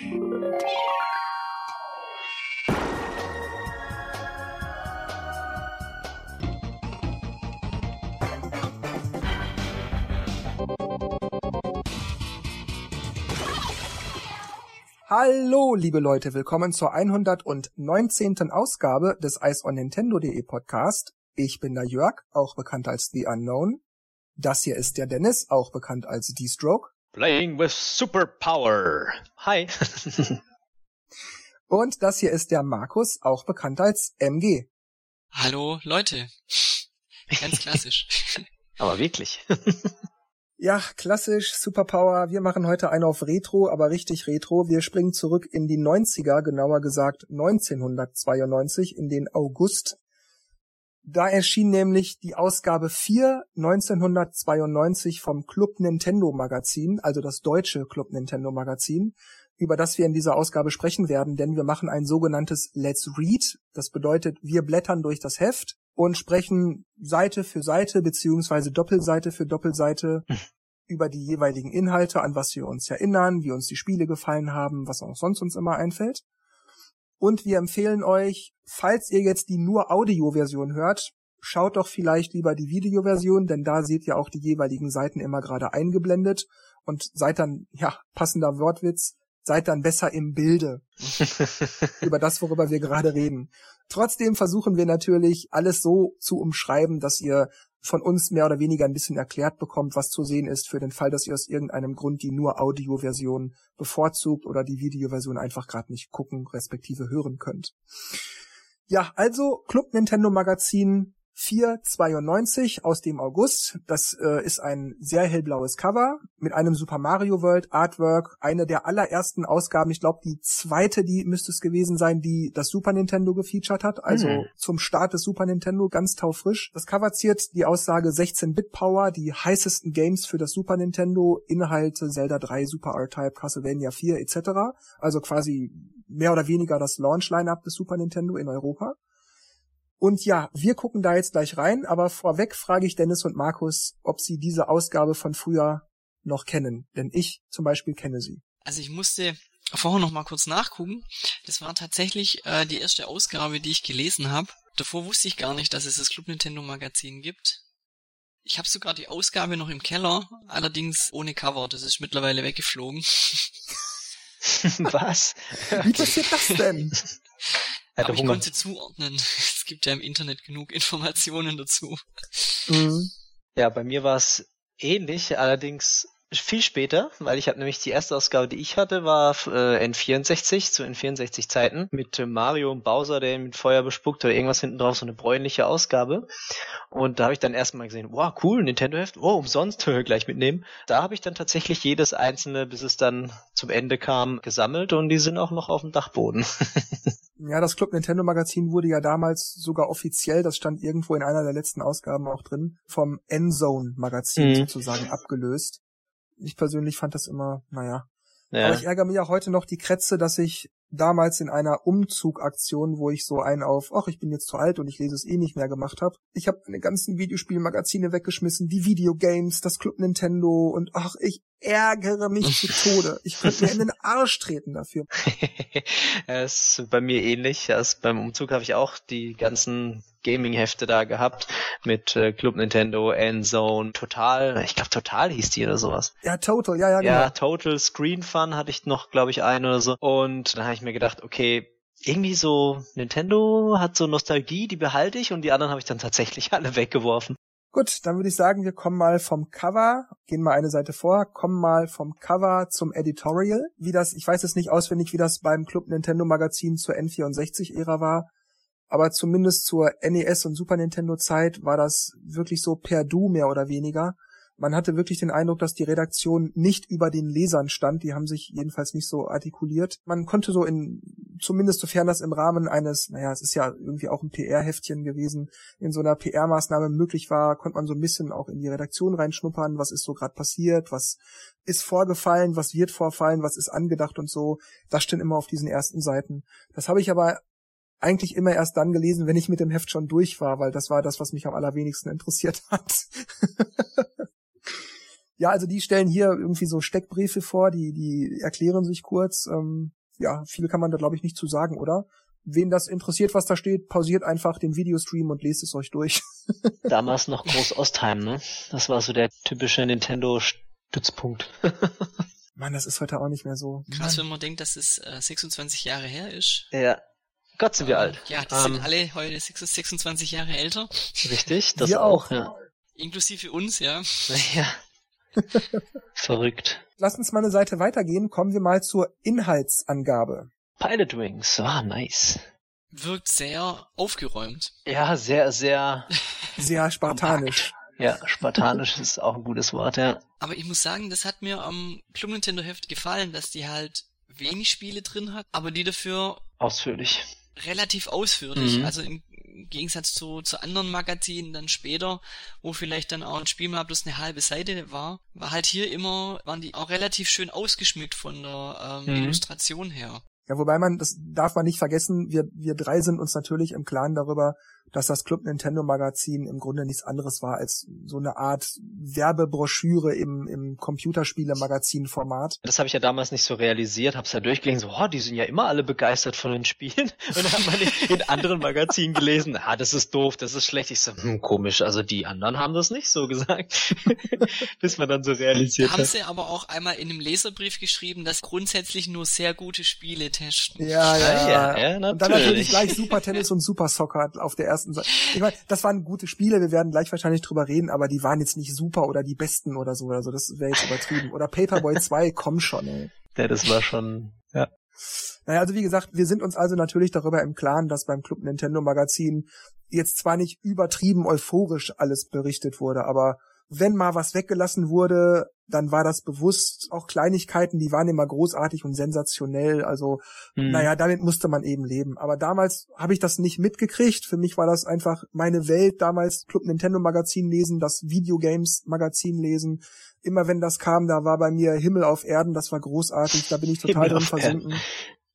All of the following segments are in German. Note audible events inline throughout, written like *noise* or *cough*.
Hallo, liebe Leute, willkommen zur 119. Ausgabe des Ice on Nintendo.de Podcast. Ich bin der Jörg, auch bekannt als The Unknown. Das hier ist der Dennis, auch bekannt als D-Stroke. Playing with Superpower. Hi. *laughs* Und das hier ist der Markus, auch bekannt als MG. Hallo, Leute. Ganz klassisch. *laughs* Aber wirklich. *laughs* Ja, klassisch, Superpower. Wir machen heute eine auf Retro, aber richtig Retro. Wir springen zurück in die 90er, genauer gesagt 1992, in den August. Da erschien nämlich die Ausgabe 4 1992 vom Club Nintendo Magazin, also das deutsche Club Nintendo Magazin, über das wir in dieser Ausgabe sprechen werden, denn wir machen ein sogenanntes Let's Read. Das bedeutet, wir blättern durch das Heft und sprechen Seite für Seite beziehungsweise Doppelseite für Doppelseite *laughs* über die jeweiligen Inhalte, an was wir uns erinnern, wie uns die Spiele gefallen haben, was auch sonst uns immer einfällt. Und wir empfehlen euch, falls ihr jetzt die nur Audioversion hört, schaut doch vielleicht lieber die Videoversion, denn da seht ihr auch die jeweiligen Seiten immer gerade eingeblendet und seid dann, ja, passender Wortwitz, seid dann besser im Bilde *laughs* über das, worüber wir gerade reden. Trotzdem versuchen wir natürlich, alles so zu umschreiben, dass ihr von uns mehr oder weniger ein bisschen erklärt bekommt, was zu sehen ist, für den Fall, dass ihr aus irgendeinem Grund die nur Audioversion bevorzugt oder die Videoversion einfach gerade nicht gucken, respektive hören könnt. Ja, also Club Nintendo Magazin 492 aus dem August. Das äh, ist ein sehr hellblaues Cover mit einem Super Mario World Artwork. Eine der allerersten Ausgaben, ich glaube die zweite, die müsste es gewesen sein, die das Super Nintendo gefeatured hat. Also mhm. zum Start des Super Nintendo, ganz taufrisch. Das Cover ziert die Aussage 16-Bit Power, die heißesten Games für das Super Nintendo, Inhalte Zelda 3, Super R-Type, Castlevania 4 etc. Also quasi mehr oder weniger das Launch-Line-Up des Super Nintendo in Europa. Und ja, wir gucken da jetzt gleich rein, aber vorweg frage ich Dennis und Markus, ob sie diese Ausgabe von früher noch kennen. Denn ich zum Beispiel kenne sie. Also ich musste vorher noch mal kurz nachgucken. Das war tatsächlich äh, die erste Ausgabe, die ich gelesen habe. Davor wusste ich gar nicht, dass es das Club Nintendo Magazin gibt. Ich habe sogar die Ausgabe noch im Keller, allerdings ohne Cover. Das ist mittlerweile weggeflogen. *laughs* *laughs* Was? Wie passiert das denn? *laughs* Aber ich konnte zuordnen. *laughs* Es gibt ja im Internet genug Informationen dazu. Mhm. Ja, bei mir war es ähnlich, allerdings viel später, weil ich habe nämlich die erste Ausgabe, die ich hatte, war äh, N64 zu N64 Zeiten mit äh, Mario und Bowser, der mit Feuer bespuckt oder irgendwas hinten drauf, so eine bräunliche Ausgabe. Und da habe ich dann erstmal gesehen, wow, cool, Nintendo Heft, oh, umsonst, *laughs* gleich mitnehmen. Da habe ich dann tatsächlich jedes einzelne, bis es dann zum Ende kam, gesammelt und die sind auch noch auf dem Dachboden. *laughs* Ja, das Club Nintendo Magazin wurde ja damals sogar offiziell, das stand irgendwo in einer der letzten Ausgaben auch drin, vom Endzone Magazin mhm. sozusagen abgelöst. Ich persönlich fand das immer, naja. Ja. Aber ich ärgere mich auch heute noch die Krätze, dass ich damals in einer Umzugaktion, wo ich so einen auf, ach, ich bin jetzt zu alt und ich lese es eh nicht mehr gemacht habe. Ich habe meine ganzen Videospielmagazine weggeschmissen, die Videogames, das Club Nintendo und ach, ich ärgere mich zu *laughs* Tode. Ich könnte mir in den Arsch treten dafür. *laughs* Es ist bei mir ähnlich. Also beim Umzug habe ich auch die ganzen Gaming-Hefte da gehabt mit äh, Club Nintendo, Endzone, Total, ich glaube Total hieß die oder sowas. Ja, Total, ja, ja, genau. Ja, Total Screen Fun hatte ich noch, glaube ich, ein oder so. Und dann habe ich mir gedacht, okay, irgendwie so Nintendo hat so Nostalgie, die behalte ich und die anderen habe ich dann tatsächlich *laughs* alle weggeworfen. Gut, dann würde ich sagen, wir kommen mal vom Cover, gehen mal eine Seite vor, kommen mal vom Cover zum Editorial. Wie das, ich weiß jetzt nicht auswendig, wie das beim Club Nintendo Magazin zur N64-Ära war, aber zumindest zur NES und Super Nintendo Zeit war das wirklich so per Du mehr oder weniger. Man hatte wirklich den Eindruck, dass die Redaktion nicht über den Lesern stand. Die haben sich jedenfalls nicht so artikuliert. Man konnte so in, zumindest sofern das im Rahmen eines, naja, es ist ja irgendwie auch ein PR-Heftchen gewesen, in so einer PR-Maßnahme möglich war, konnte man so ein bisschen auch in die Redaktion reinschnuppern, was ist so gerade passiert, was ist vorgefallen, was wird vorfallen, was ist angedacht und so. Das stand immer auf diesen ersten Seiten. Das habe ich aber eigentlich immer erst dann gelesen, wenn ich mit dem Heft schon durch war, weil das war das, was mich am allerwenigsten interessiert hat. *laughs* Ja, also die stellen hier irgendwie so Steckbriefe vor, die, die erklären sich kurz. Ähm, ja, viel kann man da glaube ich nicht zu sagen, oder? Wen das interessiert, was da steht, pausiert einfach den Videostream und lest es euch durch. *laughs* Damals noch Groß Ostheim, ne? Das war so der typische Nintendo-Stützpunkt. *laughs* Mann, das ist heute auch nicht mehr so. Krass, wenn man denkt, dass es äh, 26 Jahre her ist. ja. Gott sind wir Ähm, alt. Ja, das Ähm, sind alle heute 26 Jahre älter. Richtig, das Wir auch. auch. Ja. Inklusive uns, ja. ja. Verrückt. Lass uns mal eine Seite weitergehen. Kommen wir mal zur Inhaltsangabe. Pilot Wings, ah, nice. Wirkt sehr aufgeräumt. Ja, sehr, sehr, Sehr spartanisch. *laughs* ja, spartanisch ist auch ein gutes Wort, ja. Aber ich muss sagen, das hat mir am Club Nintendo Heft gefallen, dass die halt wenig Spiele drin hat, aber die dafür Ausführlich. relativ ausführlich. Mhm. Also im Gegensatz zu, zu anderen Magazinen dann später, wo vielleicht dann auch ein Spiel mal bloß eine halbe Seite war, war halt hier immer, waren die auch relativ schön ausgeschmückt von der ähm, Mhm. Illustration her. Ja, wobei man, das darf man nicht vergessen, wir, wir drei sind uns natürlich im Klaren darüber, dass das Club Nintendo Magazin im Grunde nichts anderes war als so eine Art Werbebroschüre im, im Computerspiele-Magazin-Format. Das habe ich ja damals nicht so realisiert, hab's ja durchgelesen, so, oh, die sind ja immer alle begeistert von den Spielen. *laughs* Und dann hat man in anderen Magazinen gelesen, ah, das ist doof, das ist schlecht. Ich so, hm, komisch, also die anderen haben das nicht so gesagt. *laughs* Bis man dann so realisiert Da haben hat. sie aber auch einmal in einem Leserbrief geschrieben, dass grundsätzlich nur sehr gute Spiele testen. Ja, ja, Ah, ja, ja, Und dann natürlich natürlich. gleich Super Tennis und Super Soccer auf der ersten Seite. Ich meine, das waren gute Spiele, wir werden gleich wahrscheinlich drüber reden, aber die waren jetzt nicht super oder die besten oder so. Also das wäre jetzt übertrieben. Oder Paperboy *laughs* 2, komm schon, ey. Ja, das war schon, ja. Naja, also wie gesagt, wir sind uns also natürlich darüber im Klaren, dass beim Club Nintendo Magazin jetzt zwar nicht übertrieben euphorisch alles berichtet wurde, aber wenn mal was weggelassen wurde, dann war das bewusst. Auch Kleinigkeiten, die waren immer großartig und sensationell. Also, Hm. naja, damit musste man eben leben. Aber damals habe ich das nicht mitgekriegt. Für mich war das einfach meine Welt. Damals Club Nintendo Magazin lesen, das Videogames Magazin lesen. Immer wenn das kam, da war bei mir Himmel auf Erden. Das war großartig. Da bin ich total Himmel drin Erden. versunken.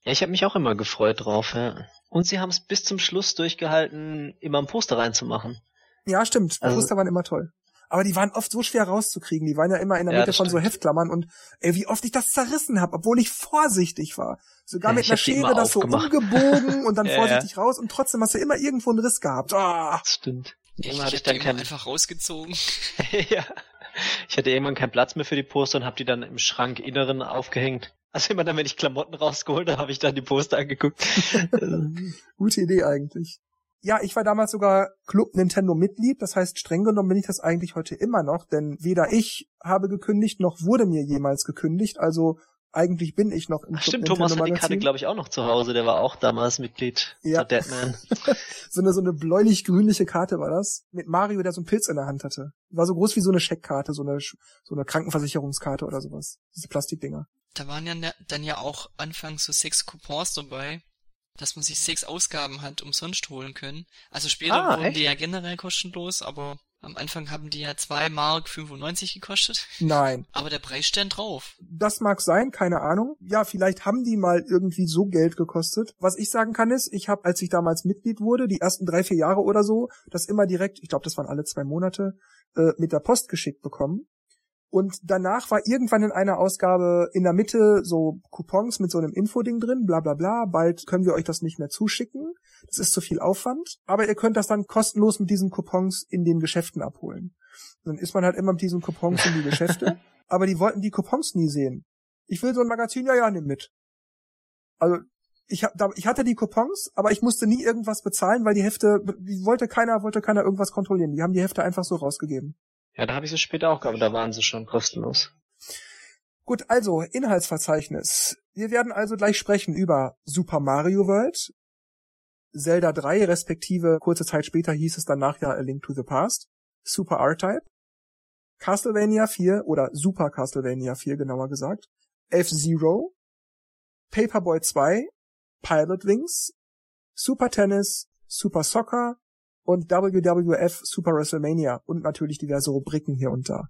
Ja, ich habe mich auch immer gefreut drauf, ja. Und sie haben es bis zum Schluss durchgehalten, immer ein Poster reinzumachen. Ja, stimmt. Also- Poster waren immer toll. Aber die waren oft so schwer rauszukriegen. Die waren ja immer in der Ja, Mitte von so. Heftklammern und ey, wie oft ich das zerrissen habe, obwohl ich vorsichtig war. Sogar Ja, mit einer Schere das so umgebogen *laughs* und dann Ja, vorsichtig raus und trotzdem hast du immer irgendwo einen Riss gehabt. Ah. Das stimmt. Ich, Irgendwann ich hatte hab ich dann keinen, einfach rausgezogen. *laughs* *laughs* ja. Ich hatte irgendwann keinen Platz mehr für die Poster und habe die dann im Schrank inneren aufgehängt. Also immer dann, wenn ich Klamotten rausgeholt habe, habe ich dann die Poster angeguckt. Gute Idee eigentlich. Ja, ich war damals sogar Club Nintendo Mitglied, das heißt, streng genommen bin ich das eigentlich heute immer noch, denn weder ich habe gekündigt, noch wurde mir jemals gekündigt, also eigentlich bin ich noch im Ach, Club stimmt, Nintendo Thomas hat die Karte, glaube ich, auch noch zu Hause. Der war auch damals Mitglied. Ja. Der Deadman. *laughs* So eine, so eine bläulich-grünliche Karte war das, mit Mario, der so einen Pilz in der Hand hatte. War so groß wie so eine Scheckkarte, so eine, so eine Krankenversicherungskarte oder sowas. Diese Plastikdinger. Da waren ja ne- dann ja auch anfangs so sechs Coupons dabei, dass man sich sechs Ausgaben hat umsonst holen können. Also später Ah, wurden echt? die ja generell kostenlos, aber am Anfang haben die ja zwei Mark 95 gekostet. Nein. *laughs* Aber der Preis stand drauf. Das mag sein, keine Ahnung. Ja, vielleicht haben die mal irgendwie so Geld gekostet. Was ich sagen kann ist, ich habe, als ich damals Mitglied wurde, die ersten drei, vier Jahre oder so, das immer direkt, ich glaube, das waren alle zwei Monate, äh, mit der Post geschickt bekommen. Und danach war irgendwann in einer Ausgabe in der Mitte so Coupons mit so einem Infoding drin, bla bla bla. Bald können wir euch das nicht mehr zuschicken. Das ist zu viel Aufwand. Aber ihr könnt das dann kostenlos mit diesen Coupons in den Geschäften abholen. Dann ist man halt immer mit diesen Coupons in die Geschäfte. *laughs* aber die wollten die Coupons nie sehen. Ich will so ein Magazin, ja, ja, nimm mit. Also, ich, hab, ich hatte die Coupons, aber ich musste nie irgendwas bezahlen, weil die Hefte, die wollte keiner, wollte keiner irgendwas kontrollieren. Die haben die Hefte einfach so rausgegeben. Ja, da habe ich sie später auch gehabt, da waren sie schon kostenlos. Gut, also Inhaltsverzeichnis. Wir werden also gleich sprechen über Super Mario World, Zelda 3, respektive kurze Zeit später hieß es danach ja A Link to the Past, Super R-Type, Castlevania 4 oder Super Castlevania 4 genauer gesagt, F-Zero, Paperboy 2, Pilot Wings, Super Tennis, Super Soccer und WWF Super WrestleMania und natürlich diverse Rubriken hier und da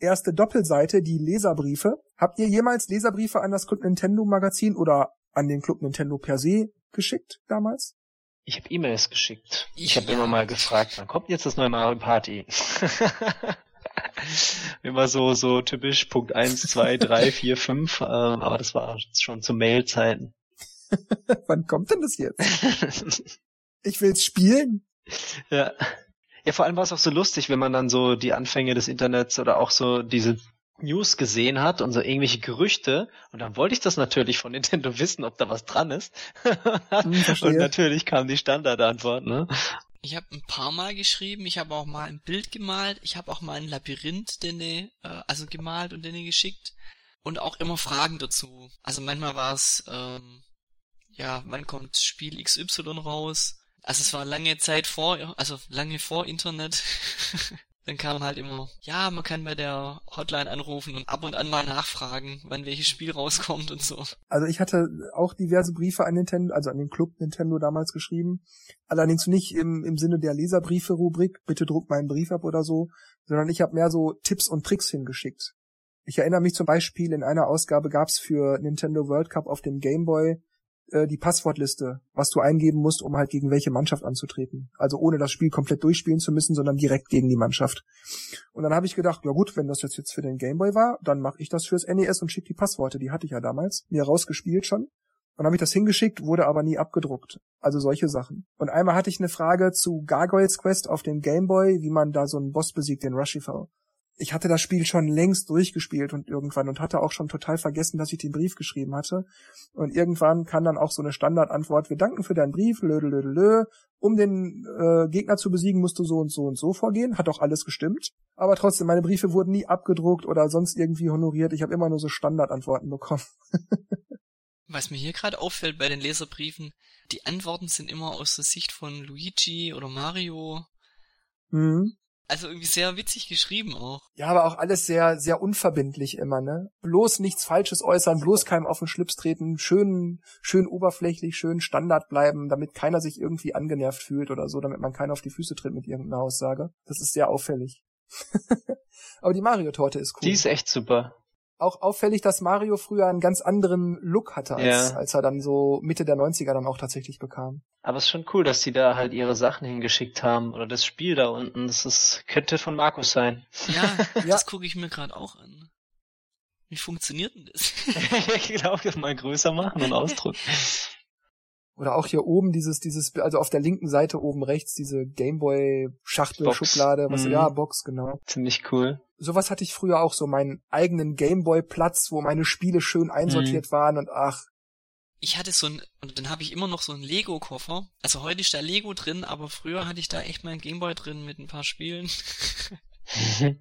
erste Doppelseite, die Leserbriefe. Habt ihr jemals Leserbriefe an das Club Nintendo Magazin oder an den Club Nintendo per se geschickt damals? Ich habe E-Mails geschickt. Ich Ich habe ja. immer mal gefragt, wann kommt jetzt das neue Mario Party? *laughs* Immer so, so typisch Punkt 1, 2, 3, 4, 5, ähm, aber das war schon zu Mail-Zeiten. *laughs* Wann kommt denn das jetzt? *laughs* Ich will's spielen. Ja. Ja, vor allem war es auch so lustig, wenn man dann so die Anfänge des Internets oder auch so diese News gesehen hat und so irgendwelche Gerüchte. Und dann wollte ich das natürlich von Nintendo *laughs* wissen, ob da was dran ist. Hm, und natürlich kam die Standardantwort, ne? Ich habe ein paar Mal geschrieben, ich habe auch mal ein Bild gemalt, ich habe auch mal ein Labyrinth denen, äh, also gemalt und denen geschickt und auch immer Fragen dazu. Also manchmal war es, ähm, ja, wann kommt Spiel XY raus? Also es war lange Zeit vor, also lange vor Internet. *laughs* Dann kam halt immer, ja, man kann bei der Hotline anrufen und ab und an mal nachfragen, wann welches Spiel rauskommt und so. Also ich hatte auch diverse Briefe an Nintendo, also an den Club Nintendo damals geschrieben. Allerdings nicht im, im Sinne der Leserbriefe-Rubrik, bitte druck meinen Brief ab oder so, sondern ich habe mehr so Tipps und Tricks hingeschickt. Ich erinnere mich zum Beispiel, in einer Ausgabe gab's für Nintendo World Cup auf dem Game Boy äh, die Passwortliste, was du eingeben musst, um halt gegen welche Mannschaft anzutreten. Also ohne das Spiel komplett durchspielen zu müssen, sondern direkt gegen die Mannschaft. Und dann habe ich gedacht, ja gut, wenn das jetzt, jetzt für den Gameboy war, dann mache ich das fürs NES und schicke die Passworte, die hatte ich ja damals, mir rausgespielt schon. Dann habe ich das hingeschickt, wurde aber nie abgedruckt. Also solche Sachen. Und einmal hatte ich eine Frage zu Gargoyles Quest auf dem Gameboy, wie man da so einen Boss besiegt, den Rushifel ich hatte das Spiel schon längst durchgespielt und irgendwann und hatte auch schon total vergessen, dass ich den Brief geschrieben hatte. Und irgendwann kann dann auch so eine Standardantwort, wir danken für deinen Brief, lö, lö, lö, um den äh, Gegner zu besiegen, musst du so und so und so vorgehen. Hat auch alles gestimmt. Aber trotzdem, meine Briefe wurden nie abgedruckt oder sonst irgendwie honoriert. Ich habe immer nur so Standardantworten bekommen. *laughs* Was mir hier gerade auffällt bei den Leserbriefen, die Antworten sind immer aus der Sicht von Luigi oder Mario. Mhm. Also irgendwie sehr witzig geschrieben auch. Ja, aber auch alles sehr, sehr unverbindlich immer, ne? Bloß nichts Falsches äußern, bloß keinem auf den Schlips treten, schön, schön oberflächlich, schön Standard bleiben, damit keiner sich irgendwie angenervt fühlt oder so, damit man keiner auf die Füße tritt mit irgendeiner Aussage. Das ist sehr auffällig. *laughs* aber die Mario-Torte ist cool. Die ist echt super auch auffällig, dass Mario früher einen ganz anderen Look hatte, als, ja. als er dann so Mitte der 90er dann auch tatsächlich bekam. Aber es ist schon cool, dass die da halt ihre Sachen hingeschickt haben oder das Spiel da unten. Das ist, könnte von Markus sein. Ja, ja. *laughs* das gucke ich mir gerade auch an. Wie funktioniert denn das? *laughs* ich glaube, das mal größer machen und *laughs* ausdrucken. Oder auch hier oben dieses, dieses, also auf der linken Seite oben rechts, diese Gameboy-Schachtel, Schublade, was, mhm. ja, Box, genau. Ziemlich cool. Sowas hatte ich früher auch so, meinen eigenen Gameboy-Platz, wo meine Spiele schön einsortiert mhm. waren und ach. Ich hatte so ein, und dann habe ich immer noch so einen Lego-Koffer. Also heute ist da Lego drin, aber früher hatte ich da echt meinen Gameboy drin mit ein paar Spielen. *laughs*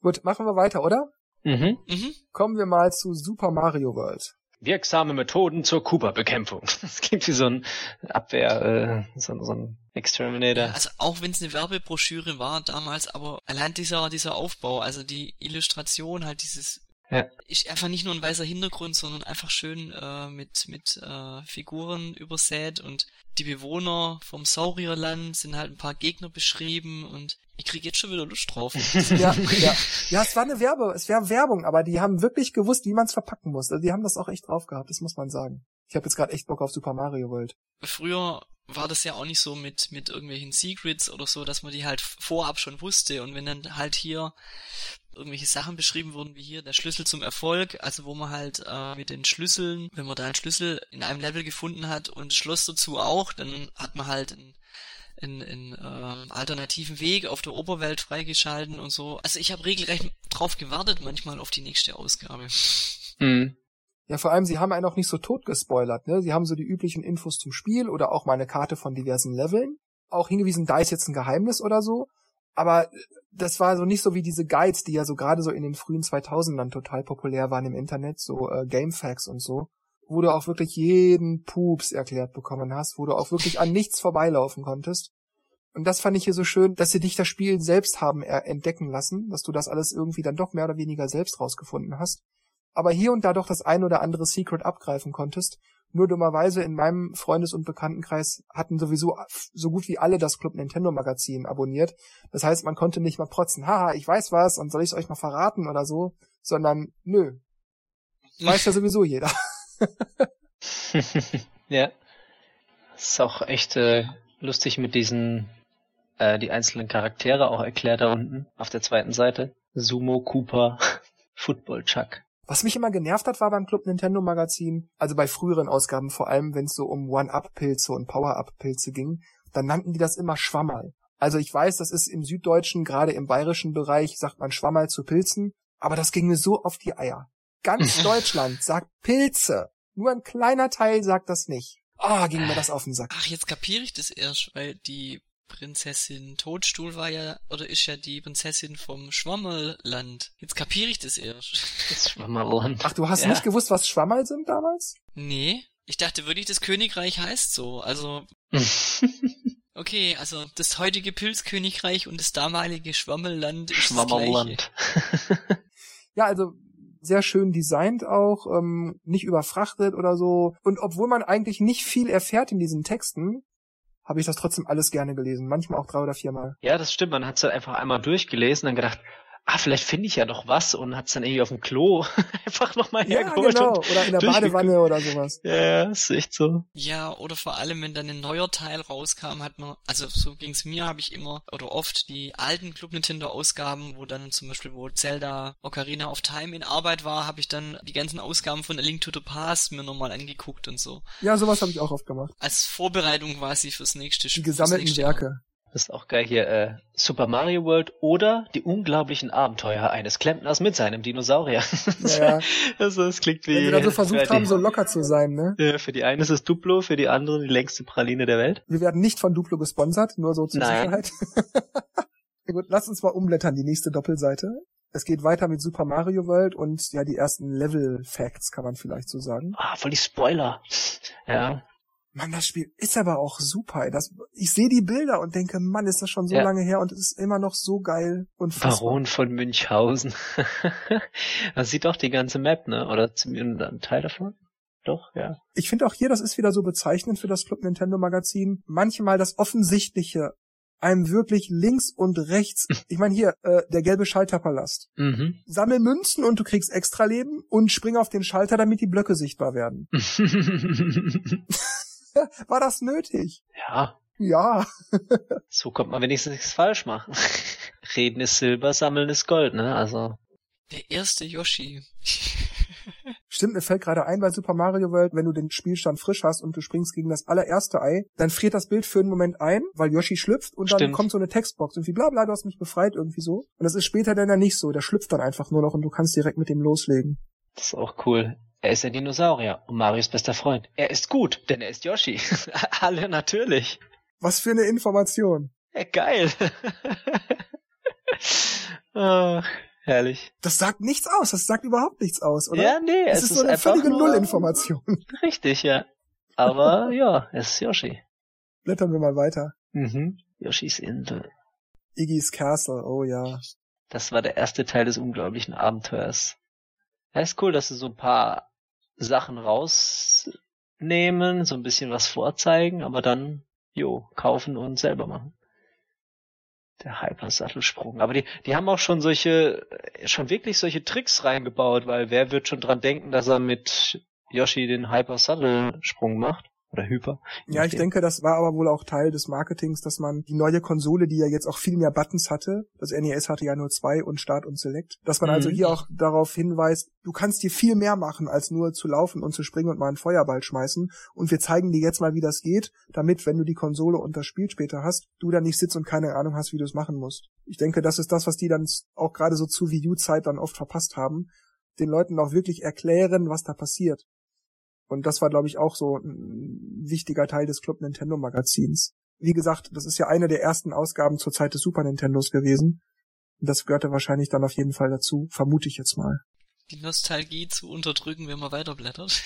Gut, machen wir weiter, oder? Mhm. mhm. Kommen wir mal zu Super Mario World wirksame Methoden zur Cooper-Bekämpfung. *laughs* Das klingt wie so ein Abwehr, äh, so, so ein Exterminator. Ja, also auch wenn es eine Werbebroschüre war damals, aber allein dieser, dieser Aufbau, also die Illustration, halt dieses ja. ist einfach nicht nur ein weißer Hintergrund, sondern einfach schön äh, mit, mit äh, Figuren übersät und die Bewohner vom Saurierland sind halt ein paar Gegner beschrieben und ich krieg jetzt schon wieder Lust drauf. *laughs* ja, *laughs* ja. ja, es war eine Werbe, es wäre Werbung, aber die haben wirklich gewusst, wie man es verpacken muss. Also die haben das auch echt drauf gehabt, das muss man sagen. Ich habe jetzt gerade echt Bock auf Super Mario World. Früher war das ja auch nicht so mit mit irgendwelchen Secrets oder so, dass man die halt vorab schon wusste und wenn dann halt hier irgendwelche Sachen beschrieben wurden, wie hier der Schlüssel zum Erfolg, also wo man halt äh, mit den Schlüsseln, wenn man da einen Schlüssel in einem Level gefunden hat und Schloss dazu auch, dann hat man halt einen, einen, einen äh, alternativen Weg auf der Oberwelt freigeschalten und so. Also ich habe regelrecht drauf gewartet, manchmal auf die nächste Ausgabe. Mhm. Ja, vor allem, sie haben einen auch nicht so tot gespoilert, ne? Sie haben so die üblichen Infos zum Spiel oder auch mal eine Karte von diversen Leveln. Auch hingewiesen, da ist jetzt ein Geheimnis oder so. Aber das war so nicht so wie diese Guides, die ja so gerade so in den frühen 2000ern total populär waren im Internet, so äh, Gamefacts und so, wo du auch wirklich jeden Pups erklärt bekommen hast, wo du auch wirklich an nichts vorbeilaufen konntest. Und das fand ich hier so schön, dass sie dich das Spiel selbst haben entdecken lassen, dass du das alles irgendwie dann doch mehr oder weniger selbst rausgefunden hast. Aber hier und da doch das ein oder andere Secret abgreifen konntest nur dummerweise in meinem Freundes- und Bekanntenkreis hatten sowieso so gut wie alle das Club Nintendo Magazin abonniert. Das heißt, man konnte nicht mal protzen, haha, ich weiß was und soll ich es euch mal verraten oder so, sondern nö. Weiß ja *laughs* sowieso jeder. *laughs* ja. Ist auch echt äh, lustig mit diesen, äh, die einzelnen Charaktere auch erklärt da unten auf der zweiten Seite. Sumo Cooper, *laughs* Football Chuck. Was mich immer genervt hat, war beim Club Nintendo Magazin, also bei früheren Ausgaben vor allem, wenn es so um One-Up-Pilze und Power-Up-Pilze ging, dann nannten die das immer Schwammerl. Also ich weiß, das ist im Süddeutschen, gerade im bayerischen Bereich, sagt man Schwammerl zu Pilzen, aber das ging mir so auf die Eier. Ganz *laughs* Deutschland sagt Pilze. Nur ein kleiner Teil sagt das nicht. Ah, oh, ging mir das auf den Sack. Ach, jetzt kapiere ich das erst, weil die Prinzessin Toadstuhl war ja, oder ist ja die Prinzessin vom Schwammerland. Jetzt kapiere ich das erst. Das Schwammerland. Ach, du hast ja. nicht gewusst, was Schwammerl sind damals? Nee. Ich dachte wirklich, das Königreich heißt so. Also. *laughs* okay, also das heutige Pilzkönigreich und das damalige Schwammelland ist Schwammerland. das gleiche. ja, also sehr schön designt auch, ähm, nicht überfrachtet oder so. Und obwohl man eigentlich nicht viel erfährt in diesen Texten, habe ich das trotzdem alles gerne gelesen. Manchmal auch drei oder viermal. Ja, das stimmt. Man hat es halt einfach einmal durchgelesen und dann gedacht, ah, vielleicht finde ich ja noch was und hat's dann irgendwie auf dem Klo *laughs* einfach nochmal ja, hergeholt. Genau. Oder in der Badewanne oder sowas. Ja, ist echt so. Ja, oder vor allem, wenn dann ein neuer Teil rauskam, hat man, also so ging's mir, habe ich immer oder oft die alten Club Nintendo Ausgaben, wo dann zum Beispiel, wo Zelda Ocarina of Time in Arbeit war, habe ich dann die ganzen Ausgaben von A Link to the Past mir nochmal angeguckt und so. Ja, sowas habe ich auch oft gemacht. Als Vorbereitung quasi fürs nächste Spiel. Die gesammelten Werke. Das ist auch geil hier, äh, Super Mario World oder die unglaublichen Abenteuer eines Klempners mit seinem Dinosaurier. *laughs* Ja. also es klingt wie. Wenn wir dann so versucht haben, so locker zu sein, ne? Ja, für die einen ist es Duplo, für die anderen die längste Praline der Welt. Wir werden nicht von Duplo gesponsert, nur so zur Nein. Sicherheit. ja, *laughs* gut, lass uns mal umblättern, die nächste Doppelseite. Es geht weiter mit Super Mario World und ja, die ersten Level Facts kann man vielleicht so sagen. Ah, voll die Spoiler. Ja. Mann, das Spiel ist aber auch super. Das, ich sehe die Bilder und denke, Mann, ist das schon so ja. lange her und es ist immer noch so geil und Baron von Münchhausen. *laughs* Man sieht doch die ganze Map, ne? Oder zumindest ein Teil davon? Doch, ja. Ich finde auch hier, das ist wieder so bezeichnend für das Club Nintendo Magazin. Manchmal das Offensichtliche einem wirklich links und rechts, *laughs* ich meine hier, äh, der gelbe Schalterpalast. Mhm. Sammel Münzen und du kriegst extra Leben und spring auf den Schalter, damit die Blöcke sichtbar werden. *laughs* *laughs* War das nötig? Ja. Ja. *laughs* so kommt man wenigstens nichts falsch machen. *laughs* Reden ist Silber, sammeln ist Gold, ne? Also. Der erste Yoshi. Stimmt, mir fällt gerade ein bei Super Mario World, wenn du den Spielstand frisch hast und du springst gegen das allererste Ei, dann friert das Bild für einen Moment ein, weil Yoshi schlüpft und dann Stimmt. kommt so eine Textbox und wie bla bla, du hast mich befreit irgendwie so. Und das ist später dann ja nicht so, der schlüpft dann einfach nur noch und du kannst direkt mit dem loslegen. Das ist auch cool. Er ist ein Dinosaurier und Marios bester Freund. Er ist gut, denn er ist Yoshi. *laughs* Alle natürlich. Was für eine Information. Ja, geil. *laughs* oh, herrlich. Das sagt nichts aus, das sagt überhaupt nichts aus, oder? Ja, nee, es, es ist, ist so eine völlige Nullinformation. *laughs* Richtig, ja. Aber ja, es ist Yoshi. Blättern wir mal weiter. Mhm. Yoshis Insel. Iggy's Castle, oh ja. Das war der erste Teil des unglaublichen Abenteuers. Ja, ist cool, dass sie so ein paar Sachen rausnehmen, so ein bisschen was vorzeigen, aber dann, jo, kaufen und selber machen. Der Hyper-Sattelsprung. Aber die, die haben auch schon solche, schon wirklich solche Tricks reingebaut, weil wer wird schon dran denken, dass er mit Yoshi den Hyper-Sattelsprung macht? Oder Hyper. Ja, ich denke, das war aber wohl auch Teil des Marketings, dass man die neue Konsole, die ja jetzt auch viel mehr Buttons hatte, das NES hatte ja nur zwei und Start und Select, dass man also mhm. also hier auch darauf hinweist, du kannst dir viel mehr machen, als nur zu laufen und zu springen und mal einen Feuerball schmeißen. Und wir zeigen dir jetzt mal, wie das geht, damit, wenn du die Konsole und das Spiel später hast, du da nicht sitzt und keine Ahnung hast, wie du es machen musst. Ich denke, das ist das, was die dann auch gerade so zu Wii U-Zeit dann oft verpasst haben, den Leuten auch wirklich erklären, was da passiert. Und das war, glaube ich, auch so ein wichtiger Teil des Club Nintendo Magazins. Wie gesagt, das ist ja eine der ersten Ausgaben zur Zeit des Super Nintendos gewesen. Und das gehörte wahrscheinlich dann auf jeden Fall dazu, vermute ich jetzt mal. Die Nostalgie zu unterdrücken, wenn man weiterblättert.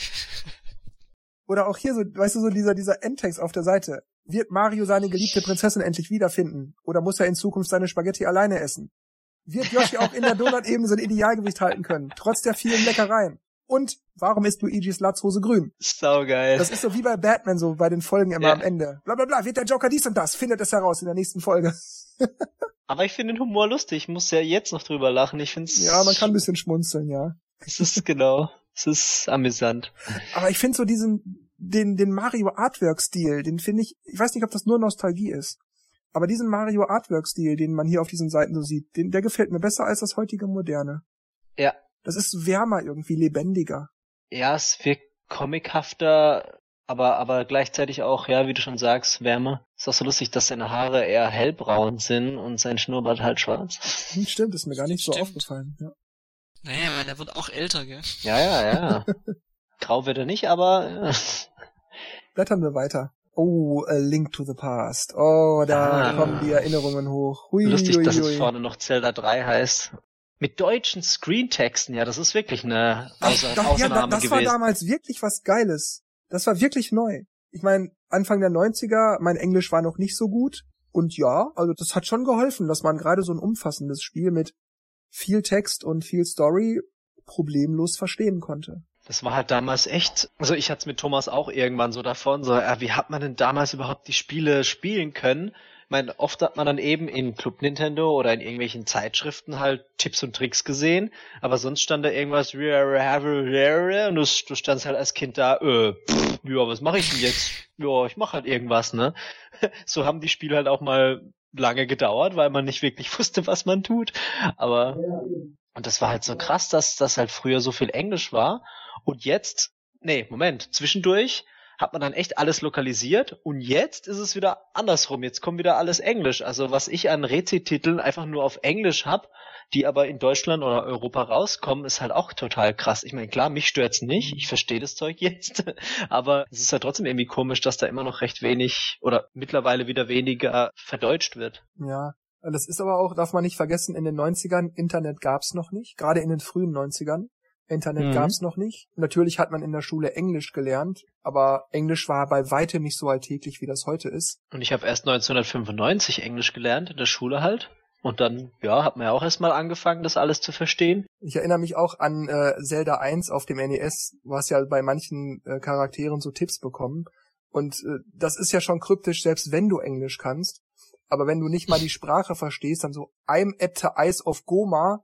*laughs* Oder auch hier so, weißt du, so dieser, dieser Endtext auf der Seite. Wird Mario seine geliebte Prinzessin endlich wiederfinden? Oder muss er in Zukunft seine Spaghetti alleine essen? Wird Yoshi auch in der *laughs* Donut-Ebene sein Idealgewicht halten können, trotz der vielen Leckereien? Und warum ist Luigis Latzhose grün? Saugeil. Das ist so wie bei Batman, so bei den Folgen immer ja. am Ende. Bla bla bla, wird der Joker dies und das, findet es heraus in der nächsten Folge. *laughs* Aber ich finde den Humor lustig, ich muss ja jetzt noch drüber lachen. Ich find's. Ja, man kann ein bisschen schmunzeln, ja. Es ist genau. *laughs* Es ist amüsant. Aber ich finde so diesen, den, den Mario Artwork-Stil, den finde ich, ich weiß nicht, ob das nur Nostalgie ist. Aber diesen Mario Artwork-Stil, den man hier auf diesen Seiten so sieht, den, der gefällt mir besser als das heutige Moderne. Ja. Das ist wärmer irgendwie, lebendiger. Ja, es wirkt comichafter, aber, aber gleichzeitig auch, ja, wie du schon sagst, wärmer. Ist auch so lustig, dass seine Haare eher hellbraun sind und sein Schnurrbart halt schwarz. Hm, stimmt, ist mir gar nicht Stimmt. so aufgefallen. Ja. Naja, weil der wird auch älter, gell? Ja, ja, ja. *laughs* Grau wird er nicht, aber äh, Blättern wir weiter. Oh, A Link to the Past. Oh, da Ah. kommen die Erinnerungen hoch. Hui, lustig, hui, dass es hui. vorne noch Zelda 3 heißt. Mit deutschen Screentexten, ja, das ist wirklich eine Außer Doch, ja, da, Ausnahme das war gewesen. damals wirklich was Geiles. Das war wirklich neu. Ich meine, Anfang der 90er, mein Englisch war noch nicht so gut. Und ja, also das hat schon geholfen, dass man gerade so ein umfassendes Spiel mit viel Text und viel Story problemlos verstehen konnte. Das war halt damals echt, also ich hatte es mit Thomas auch irgendwann so davon, so, ja, wie hat man denn damals überhaupt die Spiele spielen können? Meine, oft hat man dann eben in Club Nintendo oder in irgendwelchen Zeitschriften halt Tipps und Tricks gesehen, aber sonst stand da irgendwas und du, du standst halt als Kind da, äh, pff, ja, was mache ich denn jetzt? Ja, ich mache halt irgendwas, ne? *laughs* So haben die Spiele halt auch mal lange gedauert, weil man nicht wirklich *laughs* wusste, was man tut, aber und das war halt so krass, dass das halt früher so viel Englisch war und jetzt, nee, Moment, zwischendurch hat man dann echt alles lokalisiert und jetzt ist es wieder andersrum. Jetzt kommt wieder alles Englisch. Also was ich an Rezi-Titeln einfach nur auf Englisch hab, die aber in Deutschland oder Europa rauskommen, ist halt auch total krass. Ich meine, klar, mich stört's nicht. Ich verstehe das Zeug jetzt. *laughs* Aber es ist halt trotzdem irgendwie komisch, dass da immer noch recht wenig oder mittlerweile wieder weniger verdeutscht wird. Ja. Das ist aber auch, darf man nicht vergessen, in den 90ern, Internet gab's noch nicht. Gerade in den frühen 90ern. Internet Mhm. gab's noch nicht. Natürlich hat man in der Schule Englisch gelernt, aber Englisch war bei weitem nicht so alltäglich, wie das heute ist. Und ich habe erst 1995 Englisch gelernt, in der Schule halt. Und dann, ja, hat man ja auch erstmal angefangen, das alles zu verstehen. Ich erinnere mich auch an äh, Zelda 1 auf dem NES. Du hast ja bei manchen äh, Charakteren so Tipps bekommen. Und äh, das ist ja schon kryptisch, selbst wenn du Englisch kannst. Aber wenn du nicht mal die Sprache verstehst, dann so I'm at the Eyes of Goma.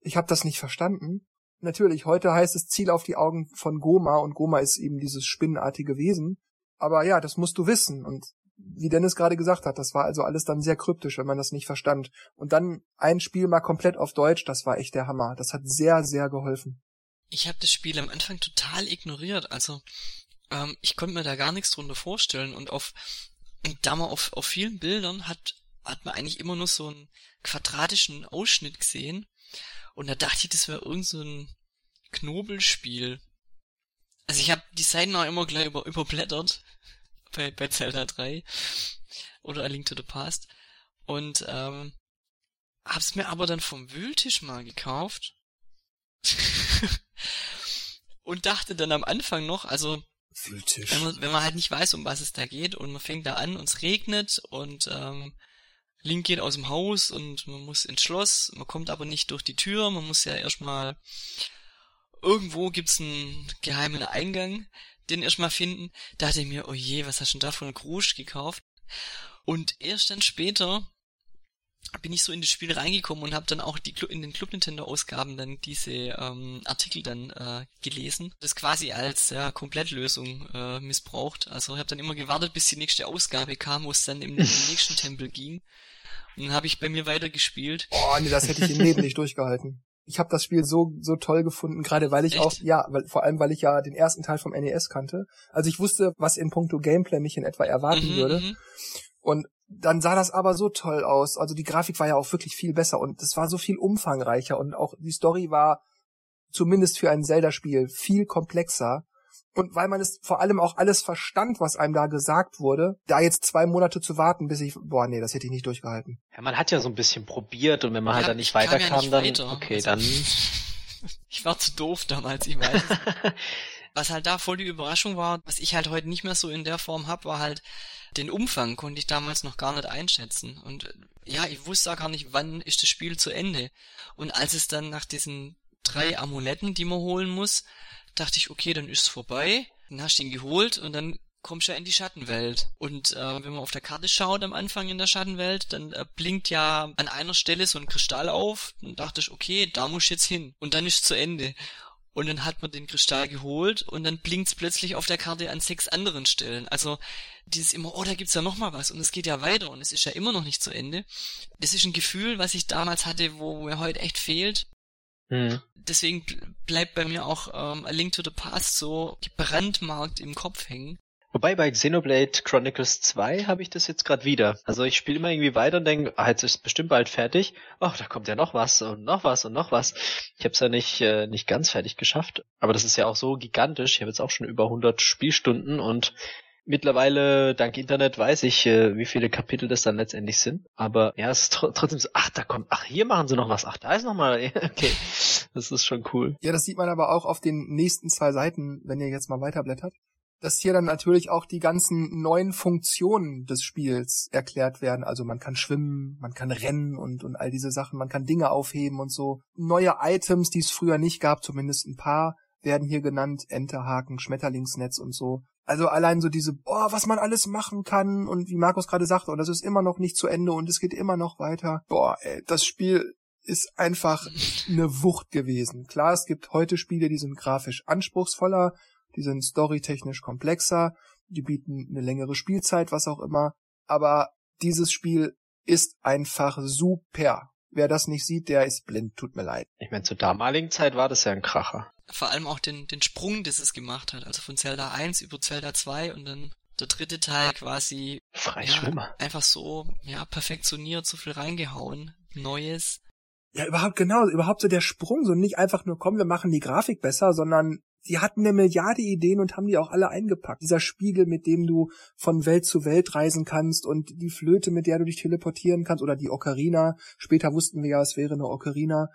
Ich habe das nicht verstanden. Natürlich, heute heißt es Ziel auf die Augen von Goma und Goma ist eben dieses spinnenartige Wesen. Aber ja, das musst du wissen. Und wie Dennis gerade gesagt hat, das war also alles dann sehr kryptisch, wenn man das nicht verstand. Und dann ein Spiel mal komplett auf Deutsch, das war echt der Hammer. Das hat sehr, sehr geholfen. Ich habe das Spiel am Anfang total ignoriert. Also ähm, ich konnte mir da gar nichts drunter vorstellen. Und auf und da man auf, auf vielen Bildern hat, hat man eigentlich immer nur so einen quadratischen Ausschnitt gesehen. Und da dachte ich, das wäre irgend so ein Knobelspiel. Also ich habe die Seiten auch immer gleich über, überblättert *laughs* bei, bei Zelda 3 oder A Link to the Past. Und ähm, hab's mir aber dann vom Wühltisch mal gekauft. *laughs* und dachte dann am Anfang noch, also Wühltisch. wenn man, wenn man halt nicht weiß, um was es da geht und man fängt da an und es regnet und ähm, Link geht aus dem Haus und man muss ins Schloss, man kommt aber nicht durch die Tür, man muss ja erstmal irgendwo gibt's einen geheimen Eingang, den erstmal finden. Da dachte ich mir, oh je, was hast du denn da einen Krusch gekauft? Und erst dann später bin ich so in das Spiel reingekommen und habe dann auch die in den Club Nintendo Ausgaben dann diese ähm, Artikel dann äh, gelesen. Das quasi als ja, Komplettlösung äh, missbraucht. Also ich habe dann immer gewartet, bis die nächste Ausgabe kam, wo es dann im, im nächsten Tempel ging. Dann habe ich bei mir weitergespielt. Oh, nee, das hätte ich im Leben nicht durchgehalten. Ich habe das Spiel so so toll gefunden, gerade weil ich Echt? auch ja, weil, vor allem weil ich ja den ersten Teil vom NES kannte. Also ich wusste, was in puncto Gameplay mich in etwa erwarten Mhm, würde. mhm. Und dann sah das aber so toll aus. Also die Grafik war ja auch wirklich viel besser und es war so viel umfangreicher und auch die Story war zumindest für ein Zelda-Spiel viel komplexer. Und weil man es vor allem auch alles verstand, was einem da gesagt wurde, da jetzt zwei Monate zu warten, bis ich, boah, nee, das hätte ich nicht durchgehalten. Ja, man hat ja so ein bisschen probiert und wenn man halt Ja, dann nicht ich kam ja weiterkam, nicht dann, weiter. okay, Also- dann, *laughs* Ich war zu doof damals, ich weiß. *laughs* was halt da voll die Überraschung war, was ich halt heute nicht mehr so in der Form hab, war halt, den Umfang konnte ich damals noch gar nicht einschätzen. Und ja, ich wusste auch gar nicht, wann ist das Spiel zu Ende. Und als es dann nach diesen drei Amuletten, die man holen muss, dachte ich, okay, dann ist's vorbei. Dann hast du ihn geholt und dann kommst du ja in die Schattenwelt. Und äh, wenn man auf der Karte schaut am Anfang in der Schattenwelt, dann äh, blinkt ja an einer Stelle so ein Kristall auf. Dann dachte ich, okay, da muss ich jetzt hin. Und dann ist zu Ende. und dann hat man den Kristall geholt und dann blinkt's plötzlich auf der Karte an sechs anderen Stellen. Also dieses immer, oh, da gibt's ja noch mal was und es geht ja weiter und es ist ja immer noch nicht zu Ende. Das ist ein Gefühl, was ich damals hatte, wo mir heute echt fehlt. Hm. Deswegen bleibt bei mir auch ähm, A Link to the Past so gebrandmarkt im Kopf hängen. Wobei bei Xenoblade Chronicles 2 habe ich das jetzt gerade wieder. Also ich spiele immer irgendwie weiter und denke, ah, jetzt ist bestimmt bald fertig. Ach, da kommt ja noch was und noch was und noch was. Ich habe es ja nicht äh, nicht ganz fertig geschafft, aber das ist ja auch so gigantisch. Ich habe jetzt auch schon über 100 Spielstunden und mittlerweile dank Internet weiß ich, äh, wie viele Kapitel das dann letztendlich sind. Aber ja, es ist tr trotzdem so, ach, da kommt, ach, hier machen sie noch was, ach, da ist noch mal, *laughs* okay, das ist schon cool. Ja, das sieht man aber auch auf den nächsten zwei Seiten, wenn ihr jetzt mal weiterblättert dass hier dann natürlich auch die ganzen neuen Funktionen des Spiels erklärt werden. Also man kann schwimmen, man kann rennen und, und all diese Sachen, man kann Dinge aufheben und so. Neue Items, die es früher nicht gab, zumindest ein paar, werden hier genannt. Enterhaken, Schmetterlingsnetz und so. Also allein so diese, boah, was man alles machen kann und wie Markus gerade sagte, und das ist immer noch nicht zu Ende und es geht immer noch weiter. Boah, ey, das Spiel ist einfach eine Wucht gewesen. Klar, es gibt heute Spiele, die sind grafisch anspruchsvoller die sind storytechnisch komplexer, die bieten eine längere Spielzeit, was auch immer. Aber dieses Spiel ist einfach super. Wer das nicht sieht, der ist blind, tut mir leid. Ich meine, zur damaligen Zeit war das ja ein Kracher. Vor allem auch den, den Sprung, das es gemacht hat. Also von Zelda 1 über Zelda 2 und dann der dritte Teil quasi ja, einfach so ja perfektioniert, so viel reingehauen, Neues. Ja, überhaupt genau, überhaupt so der Sprung, so nicht einfach nur komm, wir machen die Grafik besser, sondern die hatten eine Milliarde Ideen und haben die auch alle eingepackt. Dieser Spiegel, mit dem du von Welt zu Welt reisen kannst und die Flöte, mit der du dich teleportieren kannst oder die Ocarina. Später wussten wir ja, es wäre eine Ocarina,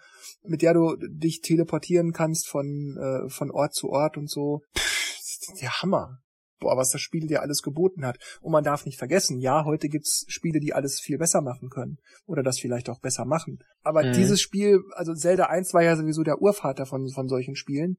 mit der du dich teleportieren kannst von, äh, von Ort zu Ort und so. Pff, der Hammer. Boah, was das Spiel dir alles geboten hat. Und man darf nicht vergessen, ja, heute gibt's Spiele, die alles viel besser machen können. Oder das vielleicht auch besser machen. Aber mhm. dieses Spiel, also Zelda 1 war ja sowieso der Urvater von, von solchen Spielen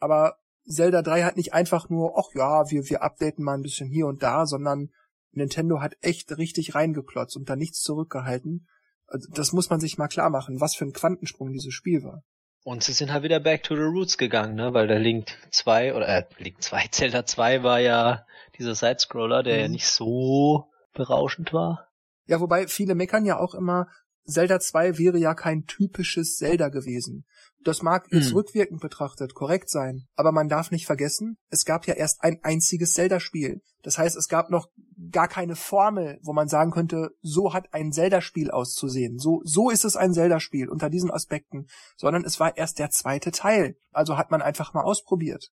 aber Zelda 3 hat nicht einfach nur, ach ja, wir, wir updaten mal ein bisschen hier und da, sondern Nintendo hat echt richtig reingeklotzt und da nichts zurückgehalten. Also das muss man sich mal klar machen, was für ein Quantensprung dieses Spiel war. Und sie sind halt wieder back to the roots gegangen, ne? Weil der Link 2 oder äh, Link 2, *laughs* Zelda 2 war ja dieser Sidescroller, der mhm. ja nicht so berauschend war. Ja, wobei viele meckern ja auch immer, Zelda 2 wäre ja kein typisches Zelda gewesen. Das mag jetzt hm. rückwirkend betrachtet korrekt sein, aber man darf nicht vergessen, es gab ja erst ein einziges Zelda-Spiel. Das heißt, es gab noch gar keine Formel, wo man sagen könnte, so hat ein Zelda-Spiel auszusehen. So, so ist es ein Zelda-Spiel unter diesen Aspekten. Sondern es war erst der zweite Teil. Also hat man einfach mal ausprobiert.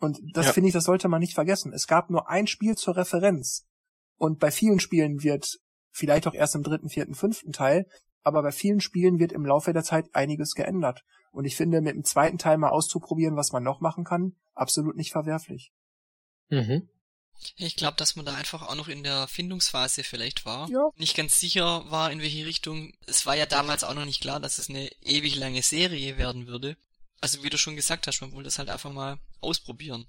Und das ja. finde ich, das sollte man nicht vergessen. Es gab nur ein Spiel zur Referenz. Und bei vielen Spielen wird vielleicht auch erst im dritten, vierten, fünften Teil, aber bei vielen Spielen wird im Laufe der Zeit einiges geändert. Und ich finde, mit dem zweiten Teil mal auszuprobieren, was man noch machen kann, absolut nicht verwerflich. Mhm. Ich glaube, dass man da einfach auch noch in der Findungsphase vielleicht war. Ja. Nicht ganz sicher war, in welche Richtung. Es war ja damals auch noch nicht klar, dass es eine ewig lange Serie werden würde. Also wie du schon gesagt hast, man wollte das halt einfach mal ausprobieren.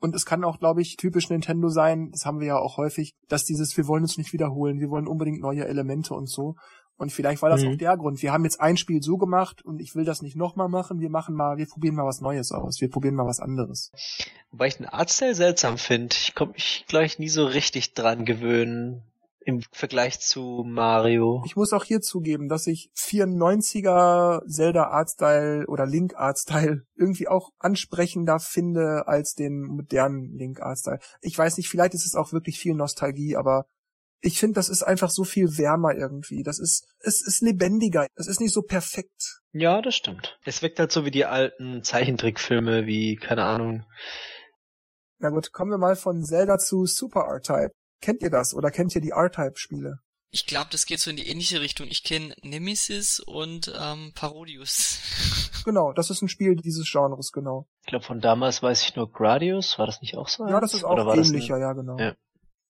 Und es kann auch, glaube ich, typisch Nintendo sein, das haben wir ja auch häufig, dass dieses, wir wollen uns nicht wiederholen, wir wollen unbedingt neue Elemente und so. Und vielleicht war das mhm. auch der Grund. Wir haben jetzt ein Spiel so gemacht und ich will das nicht nochmal machen. Wir machen mal, wir probieren mal was Neues aus. Wir probieren mal was anderes. Wobei ich den Artstyle seltsam finde. Ich komme mich gleich nie so richtig dran gewöhnen im Vergleich zu Mario. Ich muss auch hier zugeben, dass ich 94er Zelda Artstyle oder Link Artstyle *laughs* irgendwie auch ansprechender finde als den modernen Link Artstyle. Ich weiß nicht, vielleicht ist es auch wirklich viel Nostalgie, aber ich finde, das ist einfach so viel wärmer irgendwie. Das ist, es ist lebendiger. Es ist nicht so perfekt. Ja, das stimmt. Es wirkt halt so wie die alten Zeichentrickfilme, wie, keine Ahnung. Na gut, kommen wir mal von Zelda zu Super R-Type. Kennt ihr das oder kennt ihr die R-Type-Spiele? Ich glaube, das geht so in die ähnliche Richtung. Ich kenne Nemesis und ähm, Parodius. *laughs* Genau, das ist ein Spiel dieses Genres, genau. Ich glaube, von damals weiß ich nur Gradius. War das nicht auch so? Ja, das ist auch ähnlicher, ja, genau. Ja.